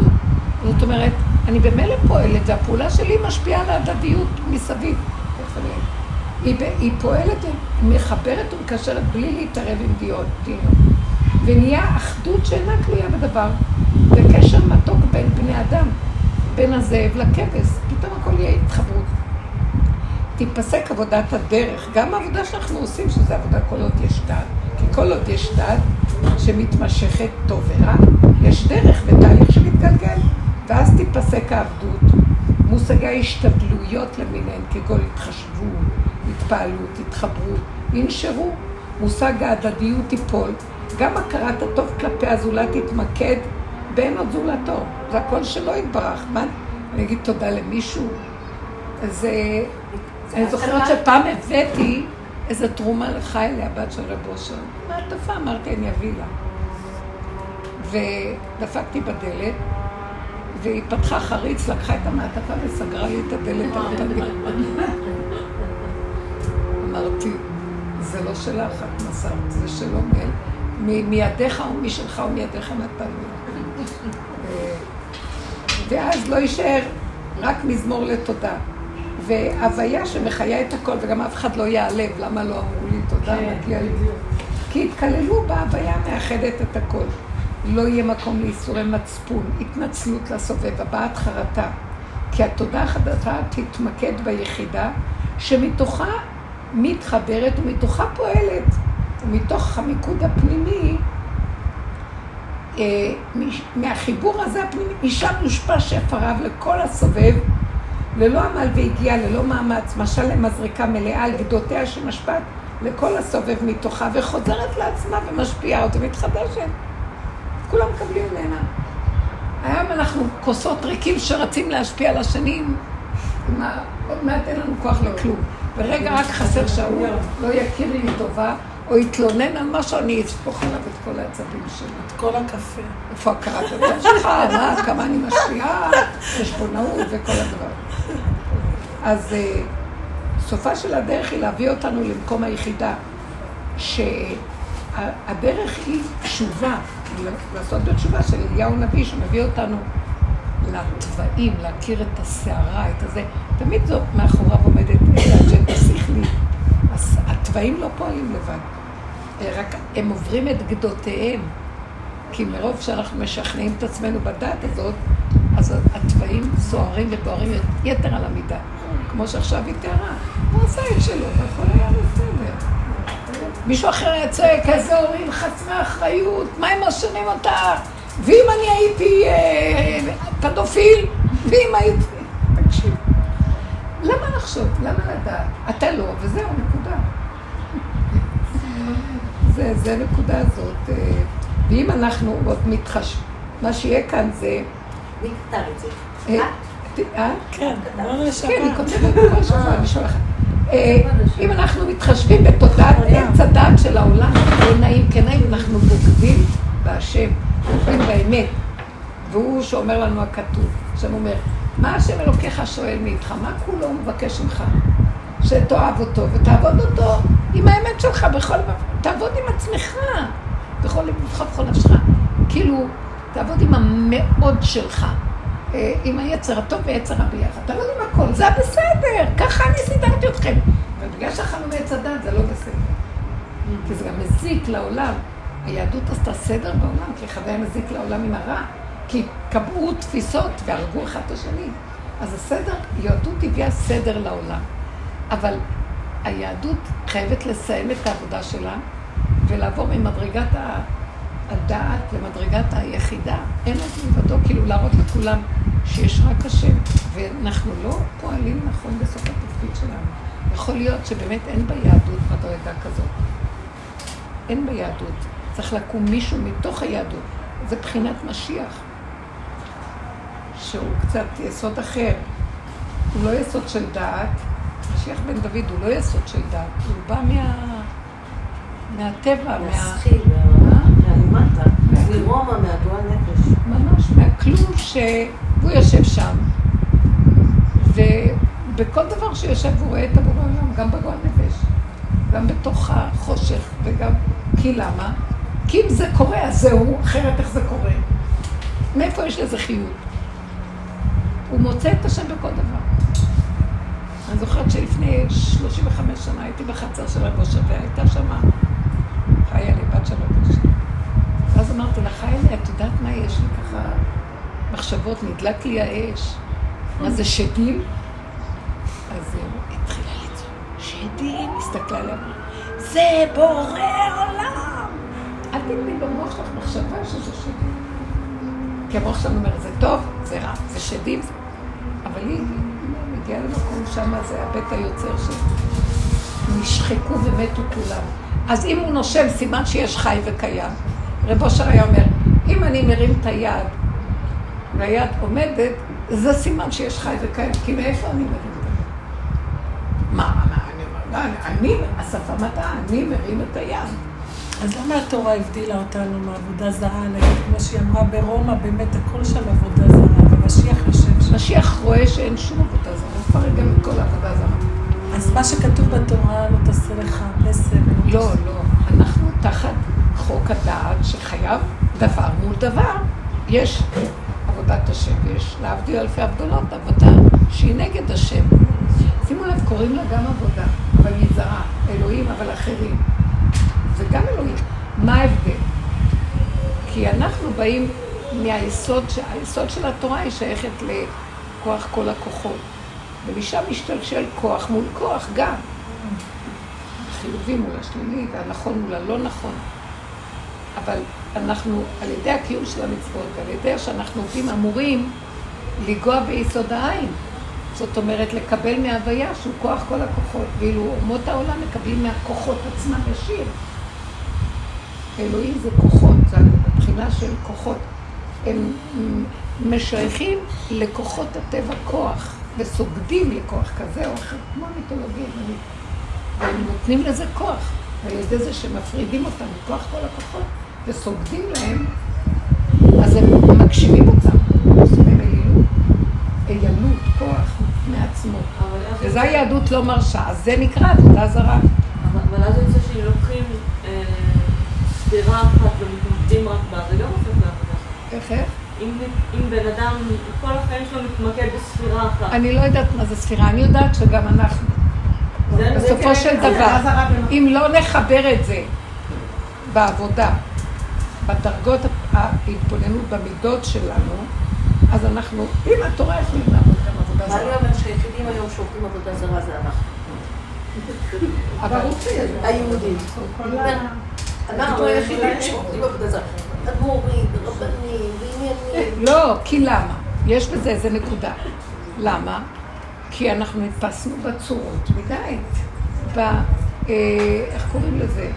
זאת אומרת, אני במילא פועלת, והפעולה שלי משפיעה על ההדדיות מסביב. היא, היא פועלת, מחברת ומקשרת בלי להתערב עם דיון. ונהיה אחדות שאינה תלויה בדבר. וקשר מתוק בין בני אדם, בין הזאב לכבש, פתאום הכל יהיה התחברות. תיפסק עבודת הדרך, גם העבודה שאנחנו עושים, שזה עבודה כל עוד יש דת, כי כל עוד יש דת שמתמשכת טוב ורע, יש דרך ותהליך שמתגלגל, ואז תיפסק העבדות. מושגי ההשתדלויות למיניהן, כגון התחשבו, התפעלות, התחברו, ינשרו. מושג ההדדיות ייפול, גם הכרת הטוב כלפי הזולת תתמקד באין עוד זולתו. זה הכל שלא יתברך. מה, אני אגיד תודה למישהו? אז אני זוכרת שפעם הבאתי איזו תרומה לחיילי, הבת של רב אושר. מעטפה, אמרתי, אני אביא לה. ודפקתי בדלת, והיא פתחה חריץ, לקחה את המעטפה וסגרה לי את הדלת. אמרתי, זה לא שלך, את מסרת, זה שלא מידיך או משלך או מידיך נתנו. ואז לא יישאר רק מזמור לתודה. והוויה שמחיה את הכל, וגם אף אחד לא ייעלב, למה לא אמרו לי תודה, כן, מגיע לי. כי התקללו בהוויה מאחדת את הכל. לא יהיה מקום לייסורי מצפון, התנצלות לסובב, הבעת חרטה. כי התודה החדשה תתמקד ביחידה שמתוכה מתחברת ומתוכה פועלת. ומתוך המיקוד הפנימי אה, מהחיבור הזה הפנימי, משם יושפע שפע רב לכל הסובב, ללא עמל והגיע, ללא מאמץ, משל למזריקה מלאה על גדותיה שמשפט לכל הסובב מתוכה, וחוזרת לעצמה ומשפיעה עוד ומתחדשת. כולם מקבלים ממנה. היום אנחנו כוסות ריקים שרצים להשפיע על השנים, עוד מעט אין לנו כוח לכלום. ורגע רק חסר שההוא לא יכיר לי טובה, או יתלונן על משהו, אני אצפוך עליו את כל העצבים שלי. את כל הקפה. איפה הכרת הטוב שלך? מה, כמה אני משפיעה, חשבונאות וכל הדבר. אז אה, סופה של הדרך היא להביא אותנו למקום היחידה, שהדרך היא תשובה, לעשות בתשובה של אליהו הנביא, שמביא אותנו לתוואים, להכיר את הסערה, את הזה. תמיד זאת מאחוריו עומדת איזו שכלית. התוואים לא פועלים לבד, אה, רק הם עוברים את גדותיהם. כי מרוב שאנחנו משכנעים את עצמנו בדת הזאת, אז התוואים סוערים ובוערים יתר על המידה. כמו שעכשיו היא תיארה. הוא עשה את שלו, והכל היה בסדר. מישהו אחר היה צועק, איזה הורים חסרי אחריות, מה הם משנים אותך? ואם אני הייתי אה, פדופיל, ואם הייתי... למה לחשוב? למה לדעת? אתה לא, וזהו, נקודה. זה, זה הנקודה הזאת. אה, ואם אנחנו עוד מתחשבים, מה שיהיה כאן זה... מי כתב את זה? אה, את? אה? כן, לא כן. היא כותבת כל שבוע, אני שולחת. אה, אם אנחנו מתחשבים בתודעת עץ הדעת של העולם, לא נעים, כן נעים, אנחנו בוגדים בהשם, בוגדים באמת. והוא שאומר לנו הכתוב, השם אומר, מה השם אלוקיך שואל מאיתך? מה כולו מבקש ממך? שתאהב אותו ותעבוד אותו עם האמת שלך בכל... תעבוד עם עצמך בכל לבבך ובכל נפשך. כאילו, תעבוד עם המאוד שלך. אה, עם היצר הטוב ויצר הביחד. תעבוד עם הכל, זה בסדר, ככה אני סידרתי אתכם. אבל בגלל שאכלנו מעץ הדת זה לא בסדר. כי זה גם מזיק לעולם. היהדות עשתה סדר בעולם, כי אחד היה מזיק לעולם עם הרע. כי קבעו תפיסות והרגו אחד את השני. אז הסדר, היהדות הביאה סדר לעולם. אבל היהדות חייבת לסיים את העבודה שלה ולעבור ממדרגת הדעת למדרגת היחידה. אין עוד מלבדו, כאילו להראות לכולם שיש רק השם, ואנחנו לא פועלים נכון בסוף התפקיד שלנו. יכול להיות שבאמת אין ביהדות מדרגה כזאת. אין ביהדות. צריך לקום מישהו מתוך היהדות. זה בחינת משיח, שהוא קצת יסוד אחר. הוא לא יסוד של דעת. משיח בן דוד הוא לא יסוד של דעת, הוא בא מה... מהטבע, מה... מהשכיל, מה? מהלמטה, מרומא, מהגועל נפש. ממש מהכלום שהוא יושב שם, ובכל דבר שיושב הוא רואה את הבורא עולם, גם בגועל נפש, גם בתוך החושך, וגם... כי למה? כי אם זה קורה, אז זהו, אחרת איך זה קורה? מאיפה יש לזה חיות? הוא מוצא את השם בכל דבר. אני זוכרת שלפני 35 שנה הייתי בחצר של רב אושר, והייתה שמה חיה לי, בת של רב אושר. ואז אמרתי לה, חיילי, את יודעת מה יש לי ככה מחשבות, נדלק לי האש. מה זה שדים? אז היא התחילה לצעוק, שדים? הסתכלה עליה, זה בורא עולם! אל תתני במוח שלך מחשבה שזה שדים. כי המוח שלנו אומר, זה טוב, זה רע, זה שדים. אבל היא מגיעה למקום שם, זה הבית היוצר שנשחקו ומתו כולם. אז אם הוא נושם, סימן שיש חי וקיים. רב אושר היה אומר, אם אני מרים את היד והיד עומדת, זה סימן שיש חי וקיים, כי מאיפה אני מרים את היד? מה, מה, אני אומר, לא, אני, השפה מדע, אני מרים את היד. אז למה התורה הבדילה אותנו מעבודה זרה? נגיד, כמו שהיא אמרה ברומא, באמת הכל שם עבודה זרה, ומשיח יושב שם. משיח רואה שאין שום עבודה זרה, הוא מפרק גם את כל העבודה הזרה. אז מה שכתוב בתורה, לא תעשה לך פסל. לא, לא. אנחנו תחת חוק הדעת שחייב דבר מול דבר. יש עבודת השם, ויש להבדיל אלפי הבדלות, עבודה שהיא נגד השם. שימו לב, קוראים לה גם עבודה, אבל היא זרה. אלוהים, אבל אחרים. זה גם אלוהים. מה ההבדל? כי אנחנו באים מהיסוד, היסוד של התורה היא שייכת לכוח כל הכוחות. ומשם משתלשל כוח מול כוח גם. החיובי מול השלילי והנכון מול הלא נכון. אבל אנחנו, על ידי הקיום של המצוות ועל ידי שאנחנו עובדים אמורים לנגוע ביסוד העין. זאת אומרת, לקבל מההוויה שהוא כוח כל הכוחות, ואילו אומות העולם מקבלים מהכוחות עצמם ישיר. אלוהים זה כוחות, זה הבחינה של כוחות. הם משייכים לכוחות הטבע כוח, וסוגדים לכוח כזה או אחר, כמו המיתולוגיה היוונית. והם נותנים לזה כוח, על ידי זה שמפרידים אותם מכוח כל הכוחות וסוגדים להם, אז הם מגשימים אותם, איילות, כוח מעצמו. וזה היהדות לא מרשה, אז זה נקרא עבודה זרה. ספירה אחת ומתמקדים רק בה, זה גם הופך לעבודה. איך איך? אם, אם בן אדם, כל החיים שלו מתמקד בספירה אחת. אני לא יודעת מה זה ספירה, אני יודעת שגם אנחנו. בסופו כן, של דבר, זרה. אם לא נחבר את זה בעבודה, בדרגות ההתבוננות במידות שלנו, אז אנחנו, עם התורה יכולים לעבוד גם עבודה מה אני זרה. אומר שהיחידים היום שעובדים עבודה זרה זה אנחנו. אבל היהודים. אנחנו היחידים שעובדים עבודה זרה. אדמו"רים, ורבנים, ועניינים. לא, כי למה? יש בזה איזה נקודה. למה? כי אנחנו נתפסנו בצורות מדי. ב... אה, איך קוראים לזה?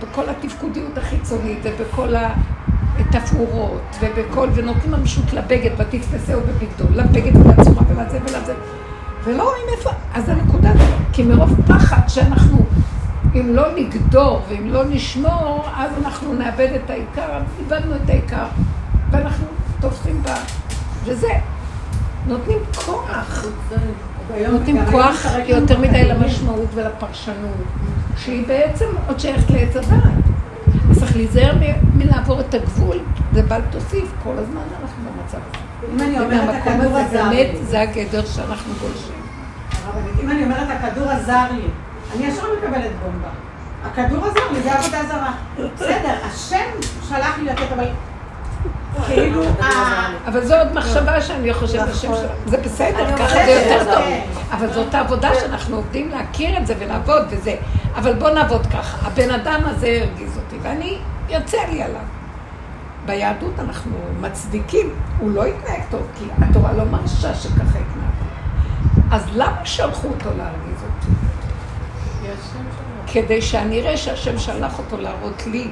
בכל התפקודיות החיצונית ובכל התפאורות ובכל, ונותנים ממשות לבגד ותתפסהו בבגדו, לבגד ולצורה ולזה ולזה. ולא רואים איפה, אז הנקודה, כי מרוב פחד שאנחנו, אם לא נגדור ואם לא נשמור, אז אנחנו נאבד את העיקר, איבדנו את העיקר, ואנחנו תופסים בה, וזה, נותנים כוח, נותנים כוח יותר מדי למשמעות ולפרשנות, שהיא בעצם עוד שייכת לעץ הדעת. אז צריך להיזהר מלעבור את הגבול, זה בל תוסיף, כל הזמן אנחנו במצב הזה. אם אני אומרת הכדור באמת לי, זה הגדר שאנחנו גולשים. אם אני אומרת הכדור עזר לי, אני ישר מקבלת בומבה. הכדור עזר לי, זה עבודה זרה. בסדר, השם שלח לי לתת, אבל כאילו, אבל זו עוד מחשבה שאני חושבת בשם נכון. זה בסדר, ככה זה יותר שזה טוב. כן. אבל זאת העבודה שאנחנו עובדים להכיר את זה ולעבוד וזה. אבל בוא נעבוד ככה. הבן אדם הזה הרגיז אותי, ואני, יוצא לי עליו. ביהדות אנחנו מצדיקים, הוא לא התנהג טוב, כי התורה לא מרשה שככה התנהג. אז למה שלחו אותו להרגיז? כדי שאני אראה שהשם שלח אותו להראות לי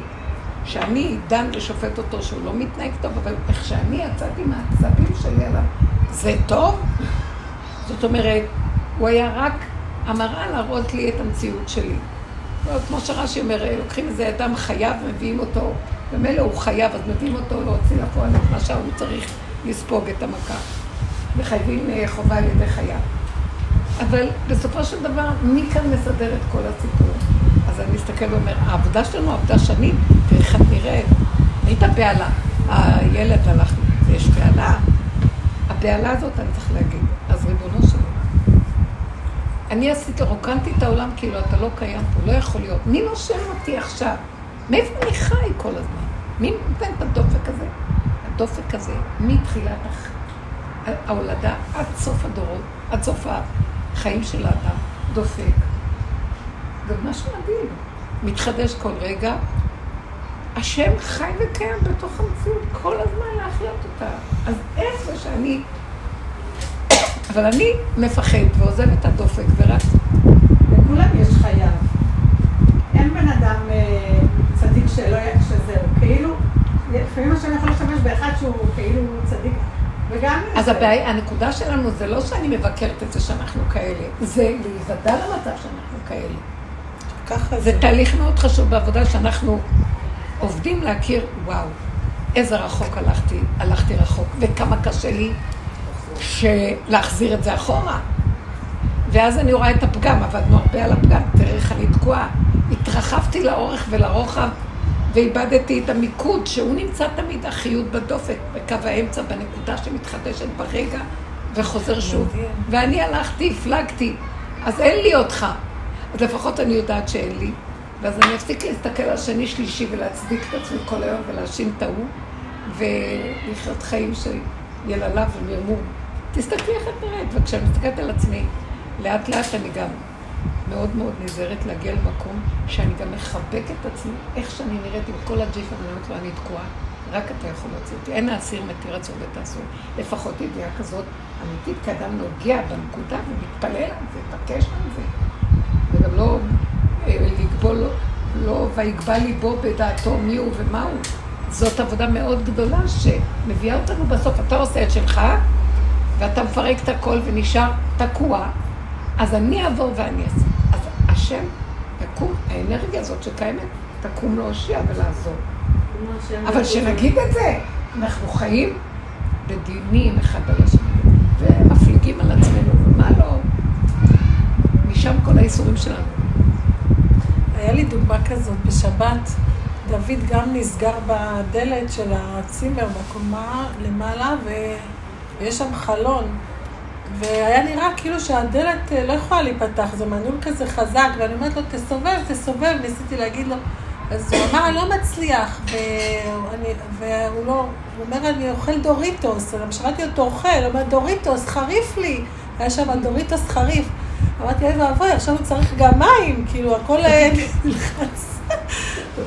שאני דן ושופט אותו שהוא לא מתנהג טוב, אבל איך שאני יצאתי מהעצבים שלי עליו, זה טוב? זאת אומרת, הוא היה רק המראה להראות לי את המציאות שלי. לא, כמו שרש"י אומר, לוקחים איזה אדם חייב, מביאים אותו, ומילא הוא חייב, אז מביאים אותו להוציא לפועל את מה שהוא צריך לספוג את המכה. מחייבים אה, חובה על ידי חייו. אבל בסופו של דבר, מי כאן מסדר את כל הסיפור? אז אני מסתכל ואומר, העבודה שלנו עבדה שנים, תראי איך את. היית בהלה. הילד הלך, ויש בהלה. הבהלה הזאת, אני צריך להגיד, אז ריבונו שלי. אני עשיתי, רוקנתי את העולם כאילו אתה לא קיים פה, לא יכול להיות. מי נושם אותי עכשיו? מאיפה אני חי כל הזמן? מי נותן את הדופק הזה? הדופק הזה, מתחילת. ההולדה עד סוף הדורות, עד סוף החיים של האדם, דופק. זה משהו מדהים. מתחדש כל רגע. השם חי וקיים בתוך המציאות כל הזמן להחיות אותה. אז איך זה שאני... אבל אני מפחד ועוזב את הדופק ורק... לכולם יש חייו. אין בן אדם אה, צדיק שלא, י- שזהו, כאילו, לפעמים השם יכול להשתמש באחד שהוא כאילו צדיק, וגם... אז. הבעיה, הנקודה שלנו זה לא שאני מבקרת את זה שאנחנו כאלה, זה להיוודע למצב שאנחנו כאלה. ככה זה תהליך מאוד חשוב בעבודה שאנחנו עובדים להכיר, וואו, איזה רחוק הלכתי, הלכתי רחוק, וכמה קשה לי להחזיר את זה אחורה. ואז אני רואה את הפגם, עבדנו הרבה על הפגם, תראה איך אני תקועה. התרחבתי לאורך ולרוחב, ואיבדתי את המיקוד, שהוא נמצא תמיד, החיות בדופק, בקו האמצע, בנקודה שמתחדשת ברגע, וחוזר שוב. ואני הלכתי, הפלגתי, אז אין לי אותך. אז לפחות אני יודעת שאין לי, ואז אני אפסיק להסתכל על שני שלישי ולהצדיק את עצמי כל היום ולהאשים את ההוא, ולחיות חיים של יללה ומרמור. תסתכלי איך את נראית, וכשאני מסתכלת על עצמי, לאט לאט אני גם מאוד מאוד נזהרת להגיע למקום שאני גם מחבק את עצמי, איך שאני נראית עם כל הג'יפה, ואני אומרת לו, אני תקועה, רק אתה יכול להוציא אותי. אין האסיר מתיר עצור ותעשו. לפחות ידיעה כזאת אמיתית, כי אדם נוגע בנקודה ומתפלל על זה, מבקש על זה. וגם לא אה, לגבול, לא ויגבל ליבו בדעתו מי הוא ומה הוא. זאת עבודה מאוד גדולה שמביאה אותנו בסוף. אתה עושה את שלך, ואתה מפרק את הכל ונשאר תקוע, אז אני אעבור ואני אעשה. אז השם יקום, האנרגיה הזאת שקיימת, תקום להושיע ולעזור. אבל שנגיד את זה, אנחנו חיים בדיונים אחד על השני, ומפליגים על עצמנו, לא? כל האיסורים שלנו. היה לי דוגמה כזאת בשבת. דוד גם נסגר בדלת של הצימר בקומה למעלה, ו... ויש שם חלון. והיה נראה כאילו שהדלת אה, לא יכולה להיפתח, זה מנעול כזה חזק, ואני אומרת לו, תסובב, תסובב, ניסיתי להגיד לו. אז הוא אמר, אני לא מצליח, ואני, והוא לא, הוא אומר, אני אוכל דוריטוס, אז שמעתי אותו אוכל, הוא אומר, דוריטוס, חריף לי, היה שם דוריטוס חריף. אמרתי, אוי ואבוי, עכשיו הוא צריך גם מים, כאילו, הכל אה, נלחץ.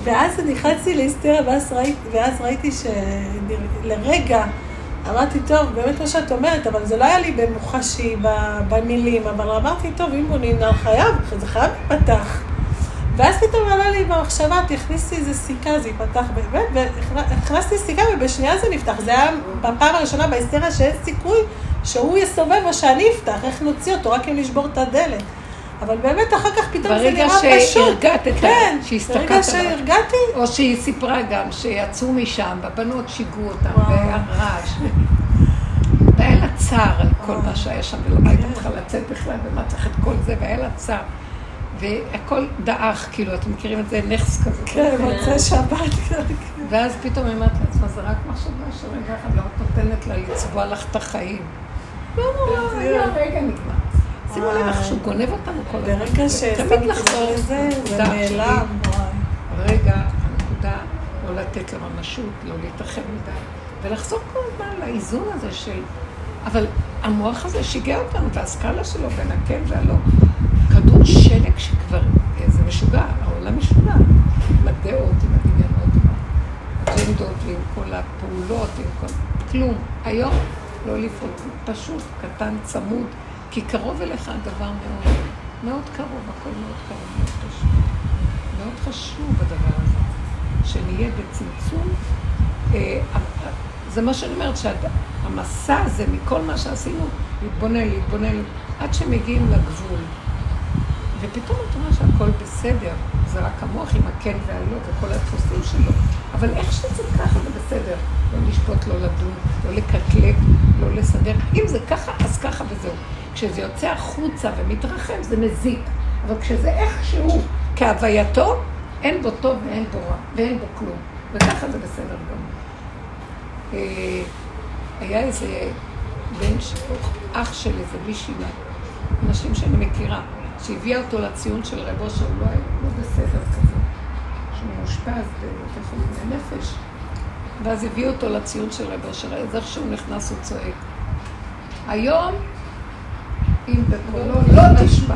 ואז נכנסתי להיסטריה, ואז ראיתי, ואז ראיתי שלרגע אמרתי, טוב, באמת מה שאת אומרת, אבל זה לא היה לי במוחשי, במילים, אבל אמרתי, טוב, אם בונים על חייב, זה חייב להיפתח. ואז פתאום עלה לי במחשבה, תכניסי איזה סיכה, זה ייפתח באמת, והכנסתי סיכה ובשנייה זה נפתח. זה היה בפעם הראשונה בהיסטריה שאין סיכוי שהוא יסובב או שאני אפתח, איך נוציא אותו, רק אם נשבור את הדלת. אבל באמת אחר כך פתאום זה ברגע נראה פשוט. שהרגעת, כן, שהסתכלת ברגע. שהרגעתי, או שהיא סיפרה גם שיצאו משם, והבנות שיגעו אותם. והרעש. והיה לה צער על כל מה שהיה שם, ולא הייתה צריכה לצאת בכלל, ומה צריך את כל זה, והיה לה צער. והכל דעך, כאילו, אתם מכירים את זה, נכס כזה. כן, מוצאי שבת, כן. ואז פתאום היא אומרת לעצמה, זה רק מחשבה שרגע אחד לא נותנת לה לצבוע לך את החיים. לא נורא, היה רגע נגמר. שימו לב איך שהוא גונב אותנו כל הזמן. ברגע תמיד ששמתי לחזור לזה, זה נעלם. רגע, הנקודה, לא לתת לממשות, לא להתרחב מדי, ולחזור כל הזמן לאיזון הזה של... אבל המוח הזה שיגע אותנו, והסקאלה שלו בין הכן והלא. שלג שכבר, זה משוגע, העולם משוגע. עם הדעות, עם הדמיונות, עם האג'נדות, ועם כל הפעולות, עם כל... כלום. היום לא לפעול, פשוט, קטן, צמוד, כי קרוב אליך הדבר מאוד, מאוד קרוב, הכל מאוד קרוב, מאוד חשוב. מאוד חשוב הדבר הזה, שנהיה בצמצום. אה, זה מה שאני אומרת, שהמסע הזה מכל מה שעשינו, להתבונן, להתבונן, עד שמגיעים לגבול. ופתאום את רואה שהכל בסדר, זה רק המוח עם הכן והלא וכל הדפוסים שלו. אבל איך שזה ככה זה בסדר. לא לשפוט, לא לדון, לא לקטלג, לא לסדר. אם זה ככה, אז ככה וזהו. כשזה יוצא החוצה ומתרחב, זה מזיק. אבל כשזה איכשהו כהווייתו, אין בו טוב ואין בו רע, ואין בו כלום. וככה זה בסדר גמור. אה, היה איזה בן, אח של איזה מישהי, נשים שאני מכירה, שהביאה אותו לציון של רב אושר, הוא לא היה לא בסדר כזה, שהוא מאושפז חולים לנפש, ואז הביאו אותו לציון של רב אושר, אז איך שהוא נכנס הוא צועק. היום, אם בקולו לא תשמע,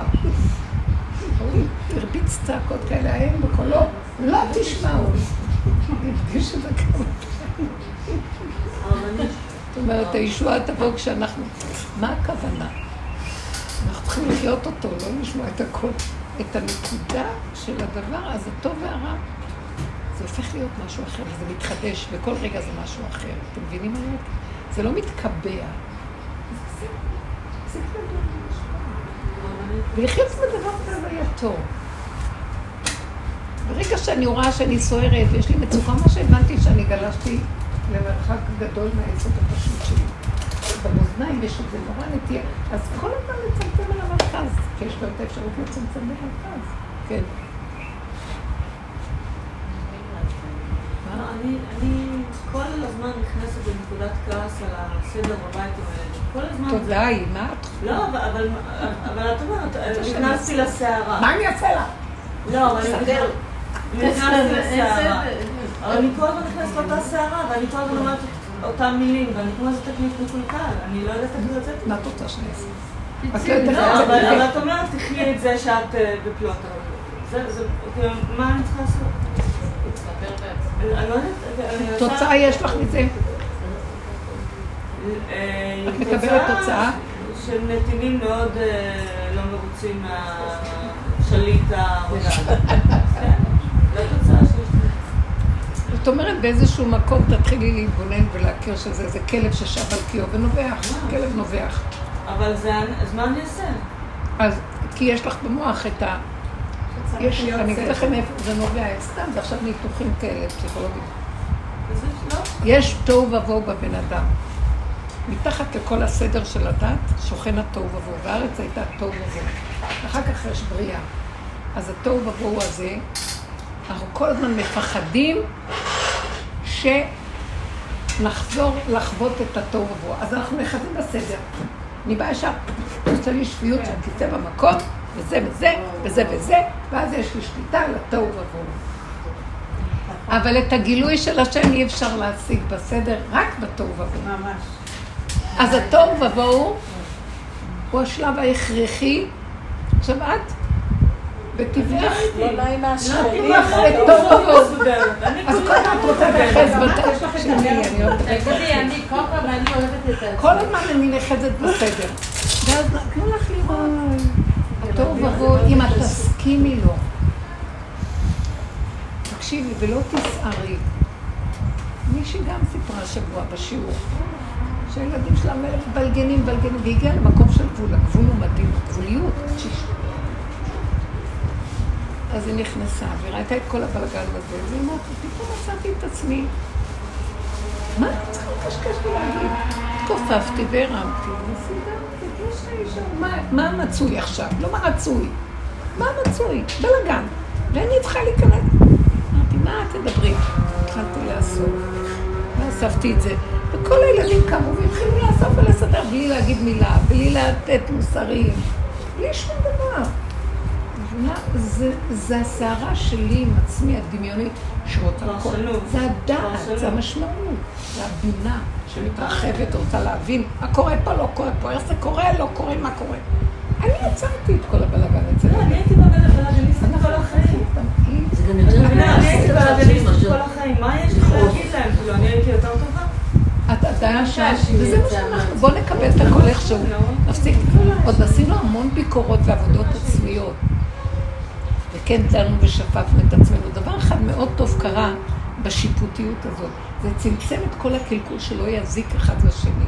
הרביץ צעקות כאלה, היום בקולו לא תשמעו. הרגיש את זה כמה זאת אומרת, הישועה תבוא כשאנחנו... מה הכוונה? צריכים לחיות אותו, לא לשמוע את הכל. את הנקודה של הדבר, אז הטוב והרע, זה הופך להיות משהו אחר, זה מתחדש, וכל רגע זה משהו אחר. אתם מבינים מה אני? זה לא מתקבע. זה- גדול. ולחיות בדבר בהווייתו. ברגע שאני רואה שאני סוערת ויש לי מצוקה, מה שהבנתי שאני גלשתי למרחק גדול מהיסוד הפשוט שלי. במאזניים יש איזה נורא נטייה, אז כל הזמן לצמצם על המרכז, כי יש לו את האפשרות לצמצם במרכז. כן. אני, אני כל הזמן נכנסת לנקודת כעס על הסדר בבית עם הילדים. כל הזמן. תודה, היא, מה את... לא, אבל, את אומרת, נכנסתי לסערה. מה אני אעשה לה? לא, אבל. נכנסתי לסערה. אבל אני כל הזמן נכנסת לאותה סערה, ואני כל הזמן אומרת אותם מילים, ואני כמו איזה תקליט מקולקל, אני לא יודעת איך לצאת מה את רוצה שאני אעשה? לא לא, אבל. את אומרת, תחי את זה שאת אה, בפלוטו. זה, זה, כאילו, מה אני צריכה לעשות? אני לא תוצאה יש לך מזה? אה, את מקבלת תוצאה? של נתינים מאוד אה, לא מרוצים מהשליט העבודה. כן, זו התוצאה שיש לי. זאת אומרת, באיזשהו מקום תתחילי להתבונן ולהכיר שזה איזה כלב ששב על קיאו ונובח, כלב נובח. אבל זה, אז מה אני אעשה? אז, כי יש לך במוח את ה... יש, אני אגיד לכם איפה זה נובע, סתם, זה עכשיו ניתוחים כאלה, פסיכולוגיים. לא. יש תוהו ובוהו בבן אדם. מתחת לכל הסדר של הדת שוכן התוהו ובוהו, והארץ הייתה תוהו ובוהו. אחר כך יש בריאה. אז התוהו ובוהו הזה, אנחנו כל הזמן מפחדים שנחזור לחוות את התוהו ובוהו. אז אנחנו נאחזים בסדר. אני באה ישר, עושה לי שפיות שהכיסא במקום, וזה וזה, וזה וזה, ואז יש לי שליטה על התוהו ובוהו. אבל את הגילוי של השם אי אפשר להשיג בסדר, רק בתוהו ובוהו. ממש. אז התוהו ובוהו הוא השלב ההכרחי. עכשיו את ותבלח. לא נעים מהשכנים. לא אז כל הזמן את רוצה להיאחז אוהבת תגידי, אני כל פעם, אני אוהבת את זה. כל הזמן אני נאחזת בסדר. ואז תנו לך לראות. טוב ואבוי, אם את תסכימי לו. תקשיבי, ולא תסערי. מישהי גם סיפרה השבוע בשיעור, שהילדים שלה מבלגנים, בלגנים, והגיעה למקום של גבול. הגבול הוא מדהים, גבוליות. אז היא נכנסה, וראתה את כל הבלגן הזה, והיא אמרת, פתאום מצאתי את עצמי. מה אני צריכה לקשקש ולהגיד? התכופפתי והרמתי, וסידרתי, מה- מצוי עכשיו? לא מה רצוי. מה מצוי? בלאגן. ואני צריכה להיכנס. אמרתי, מה תדברי? התחלתי לאסוף. ואספתי את זה. וכל הילדים קמו והתחילו לאסוף ולסדר בלי להגיד מילה, בלי לתת מוסרים, בלי שום דבר. מבינה? זה, זה הסערה שלי עם עצמי, הדמיונית, שרוצה הכל. זה הדעת. זה המשמעות, זה הבינה שמתרחבת, רוצה להבין מה קורה פה, לא קורה פה, איך זה קורה, לא קורה, מה קורה. אני עצרתי את כל הבלאגן אצל לא, אני הייתי בבלאגניסטית אנחנו כל החיים. זה גם יותר מבין אני הייתי מאשר- כל החיים, מה יש לי להגיד להם? כאילו, אני הייתי יותר טובה? את עדיין שם, וזה מה שאנחנו. בואו נקבל את הכל איכשהו. נפסיק, עוד עשינו המון ביקורות ועבודות עצמיות. דנו ושפפנו את עצמנו. דבר אחד מאוד טוב קרה בשיפוטיות הזאת, זה צמצם את כל הקלקול שלא יזיק אחד לשני.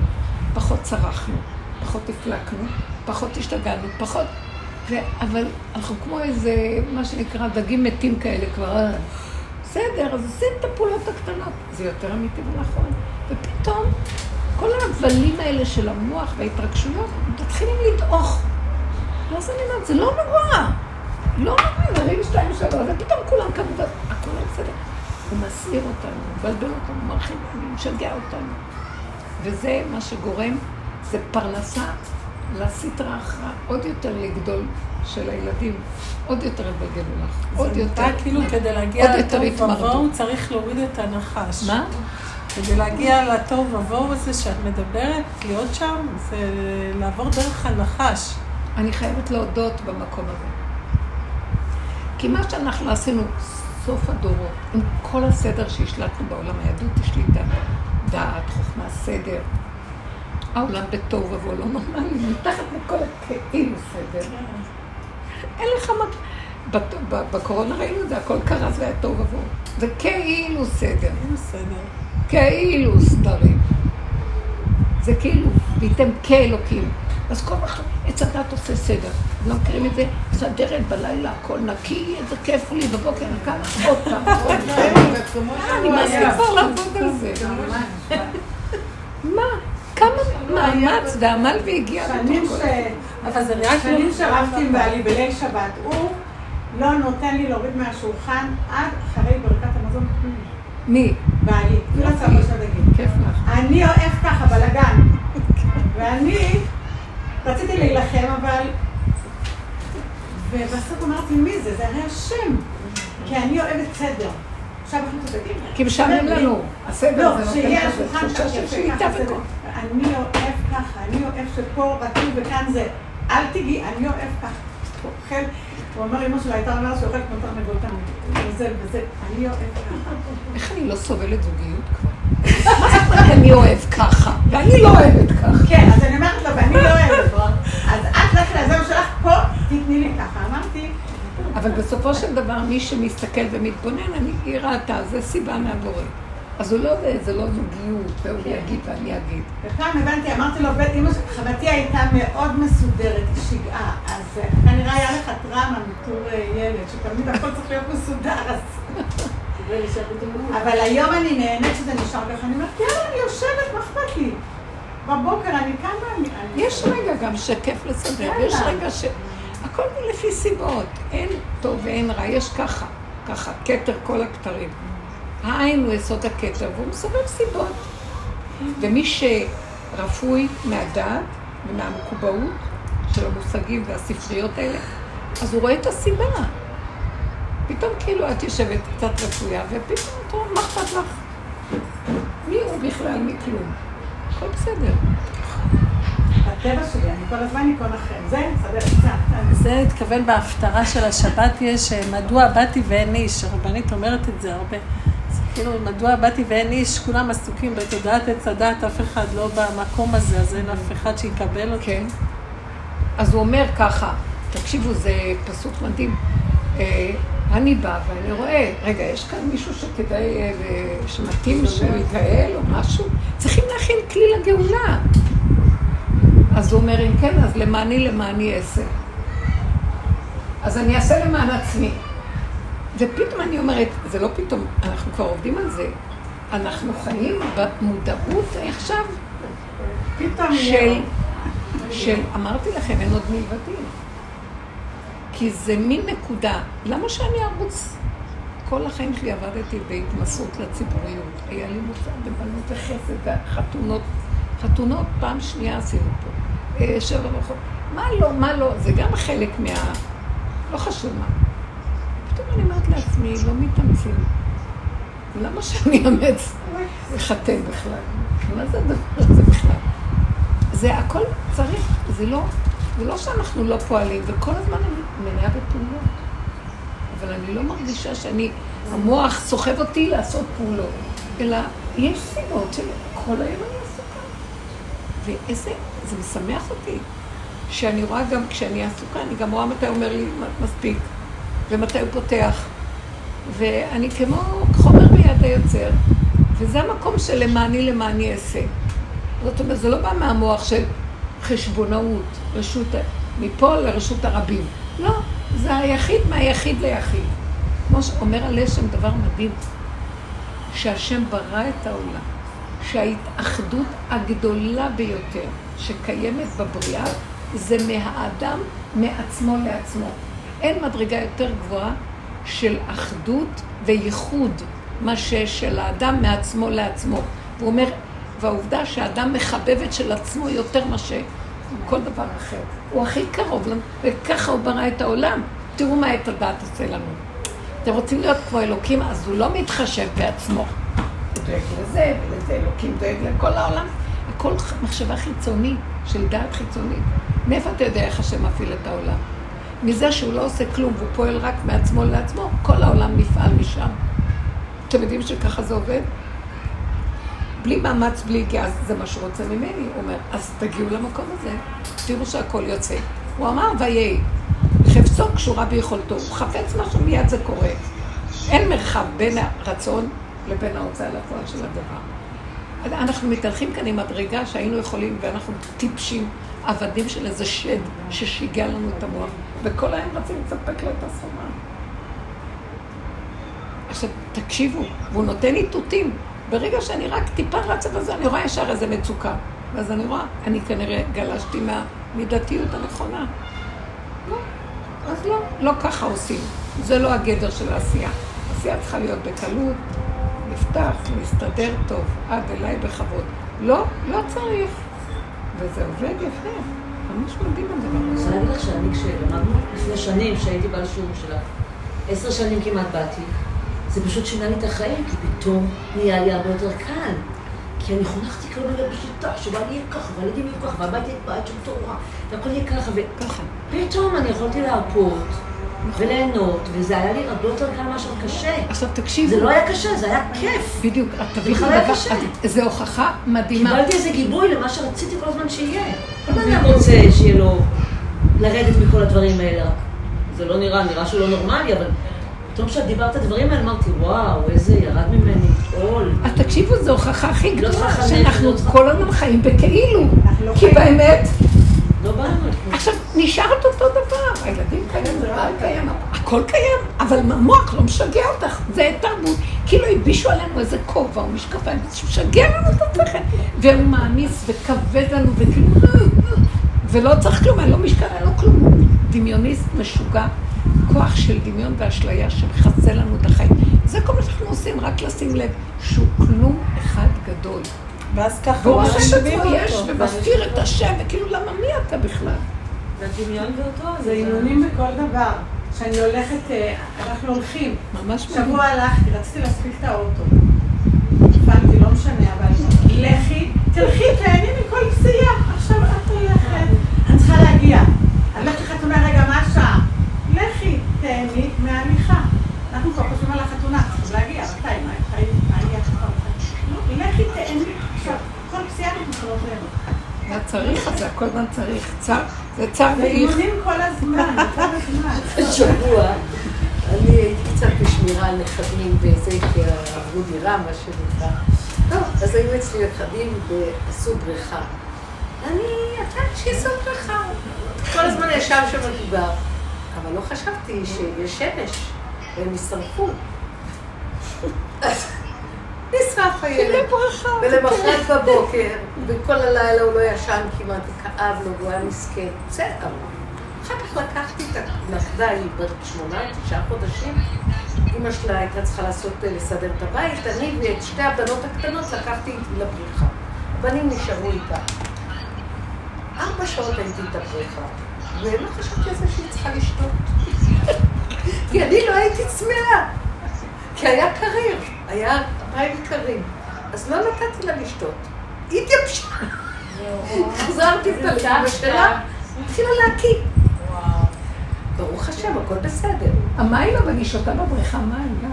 פחות צרחנו, פחות הפלקנו, פחות השתגענו, פחות... ו... אבל אנחנו כמו איזה, מה שנקרא, דגים מתים כאלה כבר. אה, בסדר, אז עושים את הפעולות הקטנות. זה יותר אמיתי ונכון. ופתאום, כל ההבלים האלה של המוח וההתרגשויות מתחילים לדעוך. ואז אני אומרת, זה לא נורא. לא נורא, זה רגע שתיים שלוש, ופתאום כולם קמו, הכל בסדר. הוא מסעיר אותנו, מבלבל אותנו, מרחיב אותנו, משגע אותנו. וזה מה שגורם, זה פרנסה לסטרה אחרא, עוד יותר לגדול של הילדים. עוד יותר יבלגנו לך, עוד זה יותר. נקרא כאילו כדי להגיע לתוהו התמרדו. ובוהו צריך להוריד את הנחש. מה? כדי להגיע לתוהו ובוהו הזה שאת מדברת, להיות שם, זה לעבור דרך הנחש. אני חייבת להודות במקום הזה. כי מה שאנחנו עשינו, סוף הדורות, עם כל הסדר שהשלטנו בעולם, היהדות השליטה דעת, חוכמה, סדר. העולם בתוהו ובוהו לא נורמלי, מתחת לכל הכאילו סדר. אין לך מה... בקורונה ראינו את זה, הכל קרס והיה תוהו ובוהו. זה כאילו סדר. אין. כאילו סדרים. זה כאילו, וייתם כאלוקים. אז כל אחד, עץ הדת עושה סדר. לא מכירים את זה? מסדרת בלילה, הכל נקי, איזה כיף לי, בבוקר אני קמה עוד פעם, עוד פעם. אה, אני כבר לעבוד על זה. מה? כמה מאמץ ועמל והגיע שנים בתוך. כל... זה שנים שרבתי עם בעלי בליל שבת, הוא לא נותן לי להוריד מהשולחן עד אחרי ברכת המזון. מי? בעלי, לא. כיף לך. אני אוהב ככה בלאגן. ואני רציתי להילחם, אבל... ובסוף אמרתי, מי זה? זה הרי השם. כי אני אוהבת סדר. עכשיו אנחנו צודקים. כי משעמם לנו. הסדר לא, שיהיה השולחן של יפה. אני אוהב ככה, אני אוהב שפה רטוב וכאן זה. אל תגיעי, אני אוהב ככה. אוכל, הוא אומר, אמא שלו הייתה אומרת שהוא אוכל כמו תרנגול תמיד. וזה וזה, אני אוהב ככה. איך אני לא סובלת זוגיות כבר? אומרת אני אוהב ככה, ואני לא אוהבת ככה? כן, אז אני אומרת לו, ואני לא אוהבת. אז את לכי לעזור שלך פה, תתני לי ככה. אמרתי, אבל בסופו של דבר, מי שמסתכל ומתבונן, אני, היא ראתה, זה סיבה מהבורא. אז הוא לא, זה לא זוגיות, והוא יגיד ואני אגיד. ופעם הבנתי, אמרתי לו, אמא של חמתי הייתה מאוד מסודרת, היא שיגעה, אז אה, כנראה היה לך טראומה מתור אה, ילד, שתמיד הכל צריך להיות מסודר, אז... אבל היום אני נהנית שזה נשאר ככה, אני אומרת, יאללה, אני יושבת, מה אכפת לי? בבוקר אני קמה, יש רגע גם שכיף לסדר. יש רגע ש... הכל לפי סיבות. אין טוב ואין רע, יש ככה, ככה, כתר כל הכתרים. העין הוא יסוד הכתר, והוא מסובב סיבות. ומי שרפוי מהדעת ומהמקובעות של המושגים והספריות האלה, אז הוא רואה את הסיבה. פתאום כאילו את יושבת קצת רפויה, ופתאום את רואה, מה אכפת לך? מי הוא בכלל מכלום? הכל בסדר. טבע שלי, אני כל הזמן איקון אחר. זה, סדר קצת. זה התכוון בהפטרה של השבת יש, אה, מדוע באתי ואין איש, הרבנית אומרת את זה הרבה. זה כאילו, מדוע באתי ואין איש, כולם עסוקים בתודעת עץ הדת, אף אחד לא במקום הזה, אז אין אף אחד שיקבל אותו. כן. אז הוא אומר ככה, תקשיבו, זה פסוק מדהים. אני בא ואני רואה, רגע, יש כאן מישהו שכדאי, אה, שמתאים שהוא יגאל או משהו? צריכים להכין כלי לגאולה. אז הוא אומר, אם כן, אז למעני למעני אעשה. אז אני אעשה למען עצמי. ופתאום אני אומרת, זה לא פתאום, אנחנו כבר עובדים על זה. אנחנו חיים במודעות עכשיו פתאום של, של, אמרתי לכם, אין עוד מלבדי. כי זה מין נקודה. למה שאני ארוץ? כל החיים שלי עבדתי בהתמסרות לציבוריות. היה לי מוסר בבנות וחסד וחתונות. חתונות פעם שנייה עשינו פה. אה, שבע וחוק. מה לא, מה לא, זה גם חלק מה... לא חשוב מה. פתאום אני אומרת לעצמי, לא מתאמצים. למה שאני אאמץ לחתן בכלל? מה זה הדבר הזה בכלל? זה הכל צריך, זה לא, זה לא שאנחנו לא פועלים, וכל הזמן אני מלאה בפעולות. אבל אני לא מרגישה שאני, המוח סוחב אותי לעשות פעולות, אלא יש סיבות של כל היום אני עסוקה. ואיזה, זה משמח אותי, שאני רואה גם כשאני עסוקה, אני גם רואה מתי אומר לי מספיק, ומתי הוא פותח. ואני כמו חומר ביד היוצר, וזה המקום של למעני למעני אעשה. זאת אומרת, זה לא בא מהמוח של חשבונאות, רשות, מפה לרשות הרבים. לא, זה היחיד מהיחיד ליחיד. כמו שאומר הלשם דבר מדהים, שהשם ברא את העולם, שההתאחדות הגדולה ביותר שקיימת בבריאה זה מהאדם מעצמו לעצמו. אין מדרגה יותר גבוהה של אחדות וייחוד, מה ששל האדם מעצמו לעצמו. הוא אומר, והעובדה שהאדם מחבב את של עצמו יותר מאשר כל דבר אחר. הוא הכי קרוב לנו, וככה הוא ברא את העולם. תראו מה את הדעת עושה לנו. אתם רוצים להיות כמו אלוקים, אז הוא לא מתחשב בעצמו. הוא דואג לזה ולזה, אלוקים דואג לכל העולם. הכל מחשבה חיצונית, של דעת חיצונית. מאיפה אתה יודע איך השם מפעיל את העולם? מזה שהוא לא עושה כלום והוא פועל רק מעצמו לעצמו, כל העולם נפעל משם. אתם יודעים שככה זה עובד? בלי מאמץ, בלי גז, זה מה שהוא רוצה ממני. הוא אומר, אז תגיעו למקום הזה, תראו שהכל יוצא. הוא אמר, ויהי, חפצו קשורה ביכולתו, הוא חפץ משהו, מיד זה קורה. אין מרחב בין הרצון לבין ההוצאה לפועל של הדבר. אנחנו מתהלכים כאן עם מדרגה שהיינו יכולים, ואנחנו טיפשים, עבדים של איזה שד ששיגע לנו את המוח, וכל היום רצינו לספק לו את הסחורה. עכשיו, תקשיבו, והוא נותן איתותים. ברגע שאני רק טיפה רצה בזה, אני רואה ישר איזה מצוקה. ואז אני רואה, אני כנראה גלשתי מהמידתיות הנכונה. לא, אז לא, לא ככה עושים. זה לא הגדר של העשייה. העשייה צריכה להיות בקלות, נפתח, נסתדר טוב, עד אליי בכבוד. לא, לא צריך. וזה עובד יפה. ממש מדהים הדבר אני הזה. רוצה להגיד לך שאני כשלמדנו לפני שנים, כשהייתי בעל שיעור שלך, עשר שנים כמעט באתי, זה פשוט שינה לי את החיים, כי פתאום נהיה לי הרבה יותר קל. כי אני חונכתי כאילו להיות בשיטה, שבא לי יהיה ככה, והילדים יהיו ככה, והבית יהיה בית של תורה, והכל יהיה ככה, ככה. ופתאום אני יכולתי להרפות וליהנות, וזה היה לי הרבה יותר קל מאשר קשה. עכשיו תקשיבו. זה לא היה קשה, זה היה כיף. בדיוק, את תביאי דבר. את- זה הוכחה מדהימה. קיבלתי איזה גיבוי למה שרציתי כל הזמן שיהיה. כל אדם רוצה שיהיה לו לרדת מכל הדברים האלה. זה לא נראה, נראה שהוא לא נורמלי, אבל פתאום כשאת דיברת את הדברים האלה, אמרתי, וואו, איזה ירד ממני עול. אז תקשיבו, זו הוכחה הכי לא גדולה, שאנחנו לא כל הזמן חיים בכאילו. לא כי. באמת, לא זה. עכשיו, נשארת אותו דבר. הילדים קיימים, הבעל קיים, הכל קיים, אבל המוח לא משגע אותך. זה תרבות. כאילו הלבישו עלינו איזה כובע או משקפיים, זה משגע לנו את השכל. והוא מעמיס וכבד לנו, וכאילו... ולא צריך כלום, אין לו משקל, אין לו כלום. דמיוניסט משוגע, כוח של דמיון ואשליה שמחסל לנו את החיים. זה כל מה שאנחנו עושים, רק לשים לב שהוא כלום אחד גדול. ואז ככה והוא עושה את עצמו יש. ומסתיר את השם, וכאילו למה מי אתה בכלל? והדמיון זה אותו, זה אימונים בכל דבר. כשאני הולכת, אה, אנחנו הולכים. ממש מדהים. שבוע הלכתי, רציתי להספיק את האוטו. נפלתי, לא משנה, אבל לכי, תלכי, תהני מכל פסיעה. ליהנית מההליכה. אנחנו כבר חושבים על החתונה, צריך להגיע, מתי, מה, חיים, אני עכשיו... לא, היא תהנית עכשיו, כל פסיעה אנחנו יכולות ליהנות. מה צריך? זה הכל הזמן צריך. צר, זה צר ואיך. זה אימונים כל הזמן, כל הזמן. שבוע, אני הייתי קצת בשמירה על נכדים וזה, כי עברו דירה, מה שנקרא. טוב, אז היו אצלי נכדים ועשו בריכה. אני, אתה שיעשו בריכה. כל הזמן ישב שם מדובר. אבל לא חשבתי שיש שמש, והם ישרפו. אז נשרף הילד. ולמחרת בבוקר, וכל הלילה הוא לא ישן כמעט, וכאב לו, והוא היה מסכן. בסדר. אחר כך לקחתי את הנכדה, היא בת שמונה, תשעה חודשים. אימא שלה הייתה צריכה לעשות, לסדר את הבית, אני ואת שתי הבנות הקטנות לקחתי איתי לבריכה. הבנים נשארו איתה. ארבע שעות הייתי איתה בריכה, ולא חשבתי על זה שהיא צריכה לשתות. כי אני לא הייתי צמאה. כי היה קריר, היה מים קרים. אז לא נתתי לה לשתות. היא התייבשה. חזרתי את הלב שלה, התחילה להקיא. ברוך השם, הכל בסדר. המים אבל היא שותה בבריכה מים גם.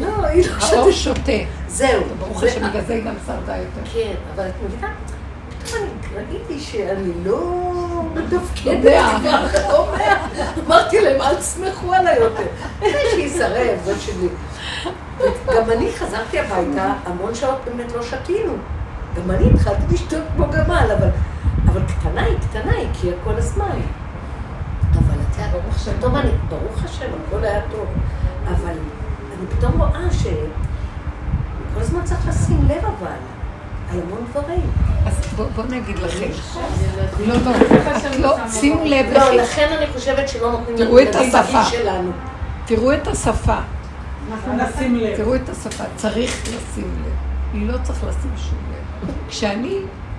לא, היא לא. שותה. זהו. ברוך השם, בגלל זה היא גם שרדה יותר. כן, אבל את מבינה? ראיתי שאני לא מתפקדת. כבר, אתה. אמרתי להם, אל תסמכו עליי יותר. איזה שישרף, זאת שלי. גם אני חזרתי הביתה, המון שעות באמת לא שתינו. גם אני התחלתי לשתות כמו גמל, אבל, אבל קטנה היא, קטנה היא, כי הכל הזמן. אבל את יודעת, ברוך השם, פתאום אני, ברוך השם, הכל היה טוב. אבל אני פתאום רואה ש... כל הזמן צריך לשים לב אבל, על המון דברים. אז בוא- בוא נגיד לכם. לא, לא, לא, שימו לב, לא. לכן אני חושבת שלא נותנים תראו את השפה. שלנו. תראו את השפה. אנחנו נשים לב. תראו את השפה, צריך לשים לב. לא צריך לשים שום לב. כשאני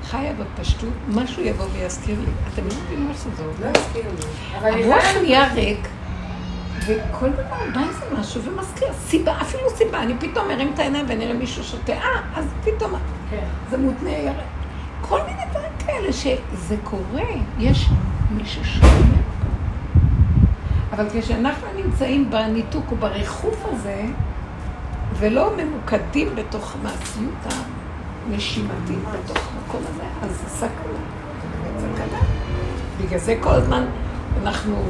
חיה בפשטות, משהו יבוא ויזכיר לי. אתם לא מבינים מה שזה לא אומר? הזכיר לי. אבל המוח לפעמים- נהיה ריק, וכל דבר בא איזה משהו ומזכיר. סיבה, אפילו סיבה. אני פתאום מרים את העיניים ונראה מישהו שותה, אה, אז פתאום זה מותנה ירד. כל מיני דברים כאלה שזה קורה, יש מישהו שומע. אבל כשאנחנו נמצאים בניתוק או בריחוף הזה, ולא ממוקדים בתוך המעשיות הנשימתית, בתוך המקום הזה, אז זה סכנה. זה סכנה. בגלל זה כל הזמן אנחנו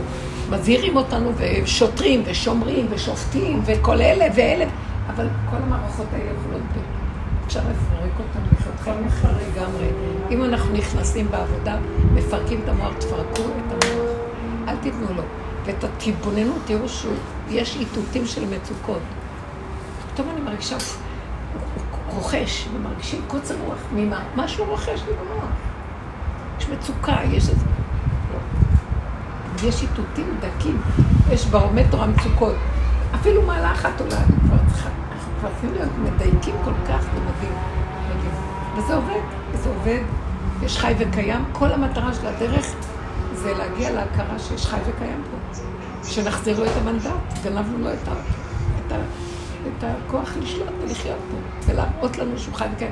מזהירים אותנו ושוטרים ושומרים ושופטים וכל אלה ואלה, אבל כל המערכות האלה יכולות ב... אפשר לפרק אותן, לחיות אחר לגמרי. אם אנחנו נכנסים בעבודה, מפרקים את המוח, תפרקו את המוח, אל תיתנו לו. ואת התתבוננות, תראו שיש איתותים של מצוקות. פתאום אני מרגישה, הוא רוכש, ומרגישים קוצר רוח, ממה? משהו רוכש לי במוח. יש מצוקה, יש איזה... יש איתותים דקים, יש ברומטר המצוקות. אפילו מעלה אחת עולה, אני כבר צריכה, אנחנו כבר צריכים להיות מדייקים כל כך, זה מדהים. וזה עובד, וזה עובד, יש חי וקיים. כל המטרה של הדרך זה להגיע להכרה שיש חי וקיים פה. שנחזיר לו את המנדט, גנבנו לו את, ה, את, ה, את הכוח לשלוט ולחיות פה, ולהראות לנו שהוא חי וקיים.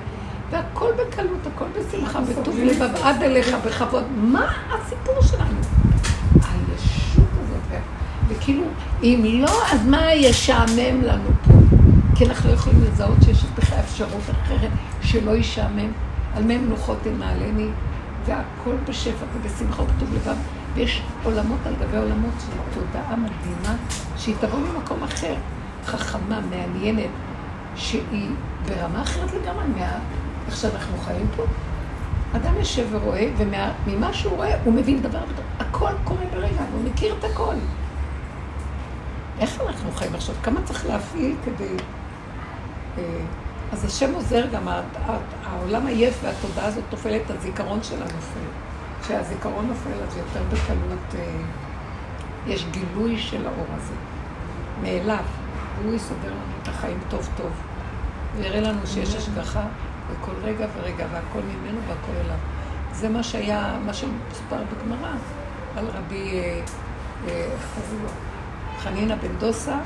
והכל בקלות, הכל בשמחה, בטוב לבב, עד אליך בכבוד. מה הסיפור שלנו? וכאילו, אם לא, אז מה ישעמם לנו פה? כי אנחנו לא יכולים לזהות שיש בכלל אפשרות אחרת שלא ישעמם. על מי מנוחות תנעלני, והכל בשפע ובשמחה ובטוב לבב. ויש עולמות על גבי עולמות של תודעה מדהימה, שהיא תבוא ממקום אחר, חכמה, מעניינת, שהיא ברמה אחרת לגמרי מה... איך שאנחנו חיים פה. אדם יושב ורואה, וממה שהוא רואה, הוא מבין דבר. הכל קורה ברגע, והוא מכיר את הכל. איך אנחנו חיים עכשיו? כמה צריך להפעיל כדי... אה, אז השם עוזר גם, העולם עייף והתודעה הזאת נופלת, הזיכרון שלה נופל. כשהזיכרון נופל, אז יותר בקלות אה, יש גילוי של האור הזה, מאליו. והוא יסדר לנו את החיים טוב טוב. הוא יראה לנו שיש השגחה בכל רגע ורגע, והכל ממנו והכל אליו. זה מה שהיה, מה שמסופר בגמרא, על רבי, איך קראו לו? חנינא בן דוסה,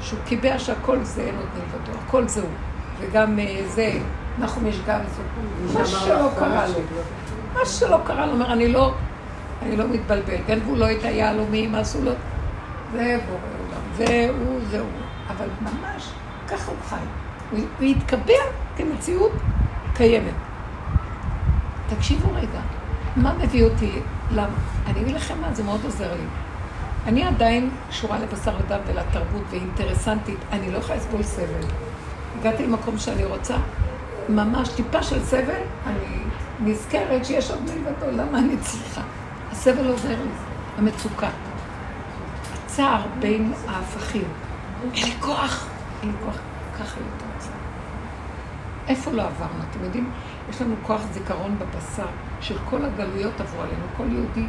שהוא קיבע שהכל זה אין עוד מלבדו, הכל זה הוא. וגם אה, זה, נחום יש גם זה, מה שלא קרה לו. מה שלא קרה לו, אומר, אני לא, אני לא מתבלבל. גנבו לו את היהלומים, עשו לו... זה בורא עולם, זה הוא, זה הוא. אבל ממש, ככה הוא חי. הוא, הוא התקבע כמציאות קיימת. תקשיבו רגע, מה מביא אותי? למה? אני אגיד לכם מה, זה מאוד עוזר לי. אני עדיין קשורה לבשר ודם ולתרבות ואינטרסנטית, אני לא יכולה לסבול סבל. הגעתי למקום שאני רוצה, ממש טיפה של סבל, אני נזכרת שיש עוד מלבדו, למה אני צריכה? הסבל עוזר לי, המצוקה. הצער בין ההפכים. אין לי כוח, אין לי כוח, ככה יותר צער. איפה לא עברנו? אתם יודעים, יש לנו כוח זיכרון בבשר של כל הגלויות עברו עלינו. כל יהודי,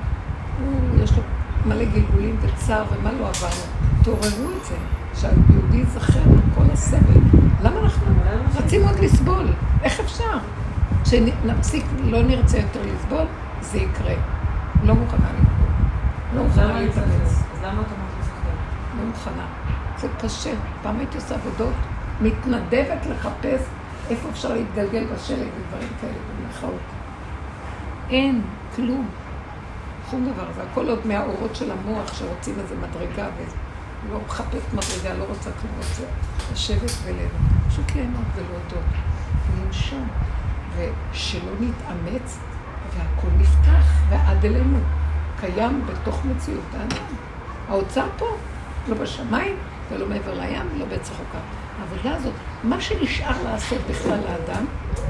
הוא, יש לו מלא גלגולים וצער ומה לא עברנו. תעוררו את זה, שהיהודי ייזכר בכל הסבל. למה אנחנו רצים עוד לסבול? איך אפשר? שנפסיק, לא נרצה יותר לסבול, זה יקרה. לא מוכנה לסבול. לא מוכנה להתאמץ. אז למה את אומרת לסחרר? לא מוכנה. זה קשה. פעם הייתי עושה עבודות, מתנדבת לחפש איפה אפשר להתגלגל בשלג ודברים כאלה, במרכאות. אין, כלום. שום דבר. זה הכל עוד מהאורות של המוח שרוצים איזה מדרגה, ולא מחפש מדרגה, לא רוצה כלום, רוצה לשבת וליהנות. פשוט ליהנות ולהודות. ולנשום. ושלא נתאמץ, והכל נפתח, ועד אלינו. קיים בתוך מציאות האדם. האוצר פה, לא בשמיים ולא מעבר לים ולא בעץ רחוקה. העבודה הזאת, מה שנשאר לעשות בכלל לאדם,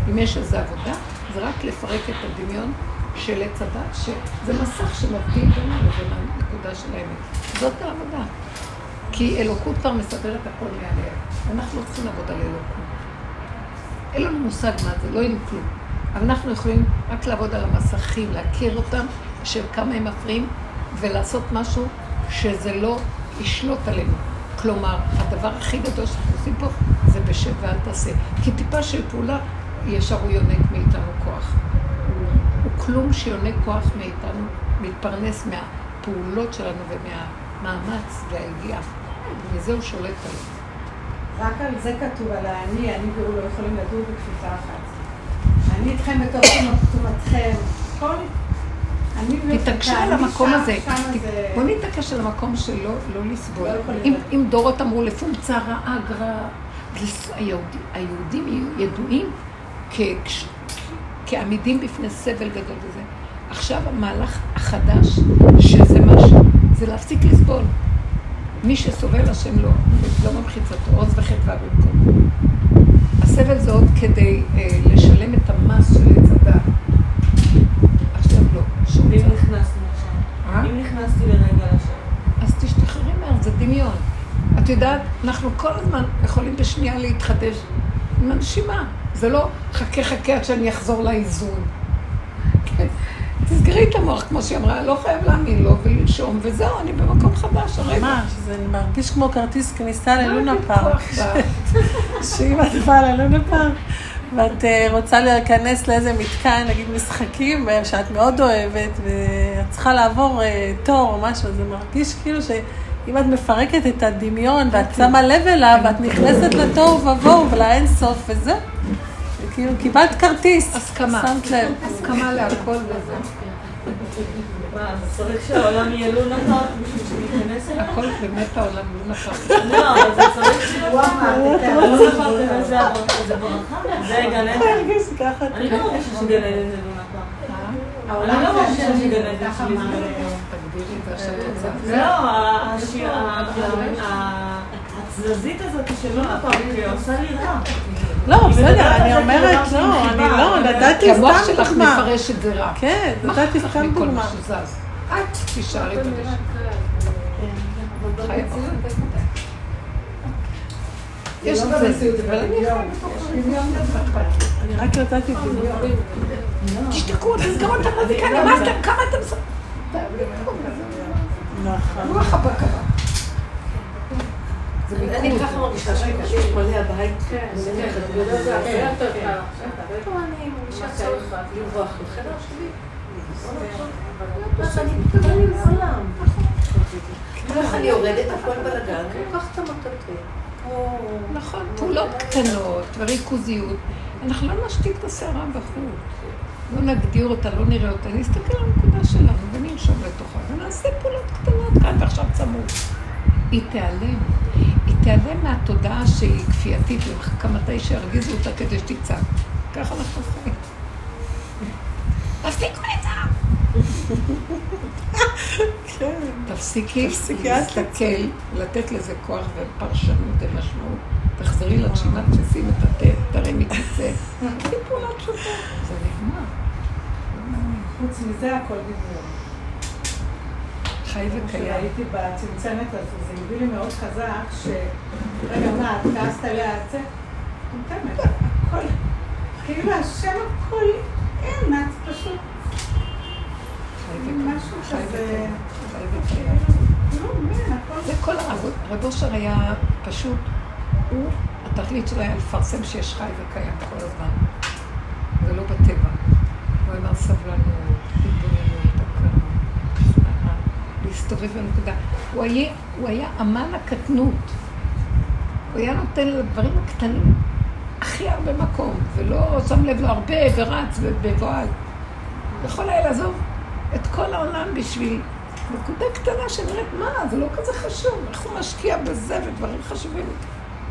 אם יש איזו עבודה, זה רק לפרק את הדמיון של עץ הדת, שזה מסך שמבדיל בינו לבין הנקודה של האמת. זאת העבודה. כי אלוקות כבר מסדרת הכל מעליה. אנחנו לא צריכים לעבוד על אלוקות. אין לנו מושג מה זה, לא יהיה כלום. אבל אנחנו יכולים רק לעבוד על המסכים, להכיר אותם, של כמה הם מפריעים, ולעשות משהו שזה לא ישלוט עלינו. כלומר, הדבר הכי גדול שאנחנו עושים פה זה בשב ואל תעשה. כי טיפה של פעולה, ישר הוא יונק מאיתנו כוח. כלום שיונק כוח מאיתנו, מתפרנס מהפעולות שלנו ומהמאמץ והיגיעה. ומזה הוא שולט עלינו. רק על זה כתוב, על האני, אני והוא לא יכולים לדור בכפיפה אחת. אני איתכם בתוך תומתכם. כל... וחוקה, על המקום הזה. בוא נתעקש על המקום שלא לא לסבול. לא אם- דורות אמרו לפונקציה רעה גרע, לס- היהודי- היהודים ידועים כעמידים בפני סבל גדול וזה. עכשיו המהלך החדש, שזה משהו, זה להפסיק לסבול. מי שסובל השם לא, לא ממחיצתו, עוז וחטא במקום. הסבל זה עוד כדי אה, לשלם את המס של עץ הדת. עכשיו לא, צער. נכנסנו לשם? אה? אם נכנסתי לרגע לשם? אז תשתחררי מהר, זה דמיון. את יודעת, אנחנו כל הזמן יכולים בשנייה להתחדש עם הנשימה. זה לא חכה חכה עד שאני אחזור לאיזון. כן. תסגרי את המוח, כמו שהיא אמרה, לא חייב להאמין לו ולנשום, וזהו, אני במקום חדש הרגע. ממש, זה מרגיש כמו כרטיס כניסה ללונה פארק. שאם את באה ללונה פארק ואת אה, רוצה להיכנס לאיזה מתקן, נגיד משחקים, אה, שאת מאוד אוהבת, ואת צריכה לעבור אה, תור או משהו, זה מרגיש כאילו שאם את מפרקת את הדמיון ואת שמה לב אליו, ואת נכנסת לתוהו ובוהו ולאין סוף וזה, וכאילו קיבלת כרטיס, הסכמה. שמת לב. הסכמה להכל וזה. מה, אז צריך שהעולם יהיה לונה פארק בשביל שניכנס אליו? הכל באמת העולם לא נפל. לא, אבל זה צריך לונה פארק זה ברכה? זה גן עדן? אני לא מרגישה שגן עדן זה לונה פארק. העולם לא מרגישה השם, שגן עדן שלי זה אה, רוצה. לא, השיר- התזזית הזאת של לונה פארק עושה לי רע. לא, בסדר, אני זה אומרת, כאילו לא, משהו אני לא, נתתי כי המוח סתם שלך דוגמה. מפרש את זה רע. כן, נתתי סתם דוגמה. מה שזז? את תישארי בדשא. חיה בחיים. יש לא בזה, במציאות, אבל אני בדמיון. חיה בתוך הדמיון, מה אכפת לי? אני רק נתתי דוגמה. תשתקו, תסגרו את המוזיקה, נמאסתם, כמה אתם... נכון. רוח הבקרה. זה אני. ככה מרגישה שיש מלא הבית. כן, כן. זה הרבה יותר קל כן. פה אני מרגישה צורך לברוח לחדר שלי. אני מתכוון עם עולם. ככה אני יורדת, הכל בלאגן, אני לוקחת את המטאטא. כמו... נכון, פעולות קטנות וריכוזיות. אנחנו לא נשתיק את הסערה בחוץ. לא נגדיר אותה, לא נראה אותה, נסתכל על הנקודה שלנו וננשום לתוכה ונעשה פעולות קטנות כאן ועכשיו צמוד. היא תיעלם. תיעלם מהתודעה שהיא כפייתית ומחכה מתי שירגיזו אותה כדי שתצעק. ככה אנחנו חיים. תפסיקו את זה! תפסיקי להסתכל, לתת לזה כוח ופרשנות ומשמעות. תחזרי לתשימת תשים את התה, תרימי כיסא. זה פעולת שוטה. זה נגמר. חוץ מזה הכל נגמר. חי וקיים. כשהייתי בצנצנת הזו, זה הביא לי מאוד חזק, ש... רגע, מה, את כעסת עליה את זה? נותנת, הכל, כאילו השם הכל, אין, את פשוט. משהו כזה. כלום, אין, הכל, זה כל הרב, רב אושר היה פשוט, הוא, התכלית שלו היה לפרסם שיש חי וקיים כל הזמן. זה לא בטבע. הוא אמר סבלנות, התבוננות, להסתובב בנקודה. הוא היה, הוא היה אמן הקטנות. הוא היה נותן לדברים הקטנים הכי הרבה מקום, ולא שם לב לו הרבה ורץ ובבועל. יכול היה לעזוב את כל העולם בשביל נקודה קטנה שנראית, מה, זה לא כזה חשוב, איך הוא משקיע בזה ודברים חשובים.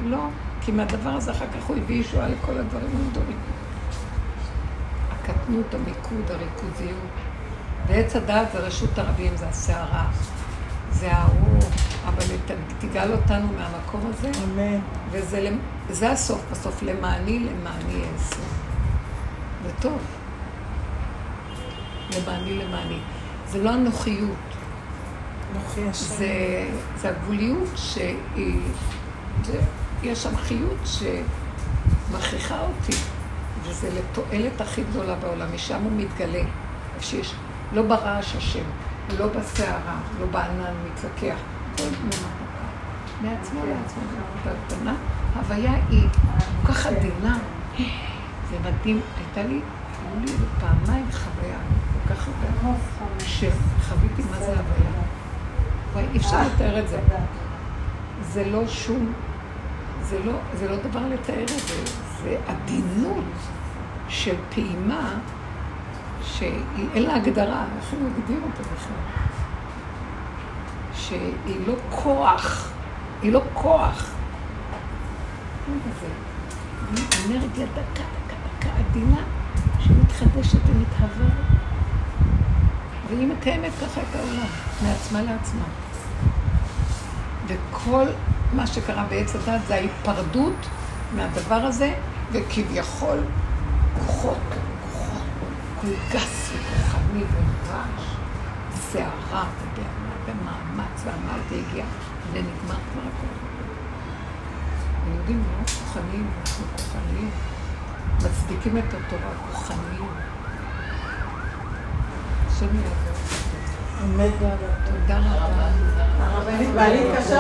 לא, כי מהדבר הזה אחר כך הוא הביא ישועה לכל הדברים הגדולים. הקטנות, המיקוד, הריכוזיות. ועץ הדעת זה רשות הרבים, זה הסערה, זה ההוא, אבל תגאל אותנו מהמקום הזה, אמן. וזה הסוף בסוף, למעני, למעני אעשה. זה טוב. למעני, למעני. זה לא הנוחיות, נוחי השם. זה, זה הגבוליות שהיא... זה, יש שם חיות שמכריחה אותי, וזה לתועלת הכי גדולה בעולם, משם הוא מתגלה. שיש, לא ברעש השם, לא בסערה, לא בענן מתווכח. מעצמו לעצמו, בקטנה. ההוויה היא כל כך עדינה. זה מדהים, הייתה לי, היו לי פעמיים חוויה, כל כך הרבה, שחוויתי מה זה הוויה. אי אפשר לתאר את זה. זה לא שום, זה לא, זה לא דבר לתאר את זה, זה עדינות של פעימה שאין לה הגדרה, איך אני אגדיר אותה בכלל? שהיא לא כוח, היא לא כוח. אנרגיה דקה, דקה, דקה, עדינה, שמתחדשת ומתהוורת. והיא מקיימת ככה את העולם, מעצמה לעצמה. וכל מה שקרה בעץ הדת זה ההיפרדות מהדבר הזה, וכביכול כוחות, כל גס וכוחני ורעש, סערה ובהמה ומאמץ, ואמרתי הגיע, ונגמר כבר הכול. היהודים לא כוחניים, אנחנו כוחניים, מצדיקים את התורה, כוחניים. השם יעזור. אמת. תודה רבה. הרבנית בעלי התקשר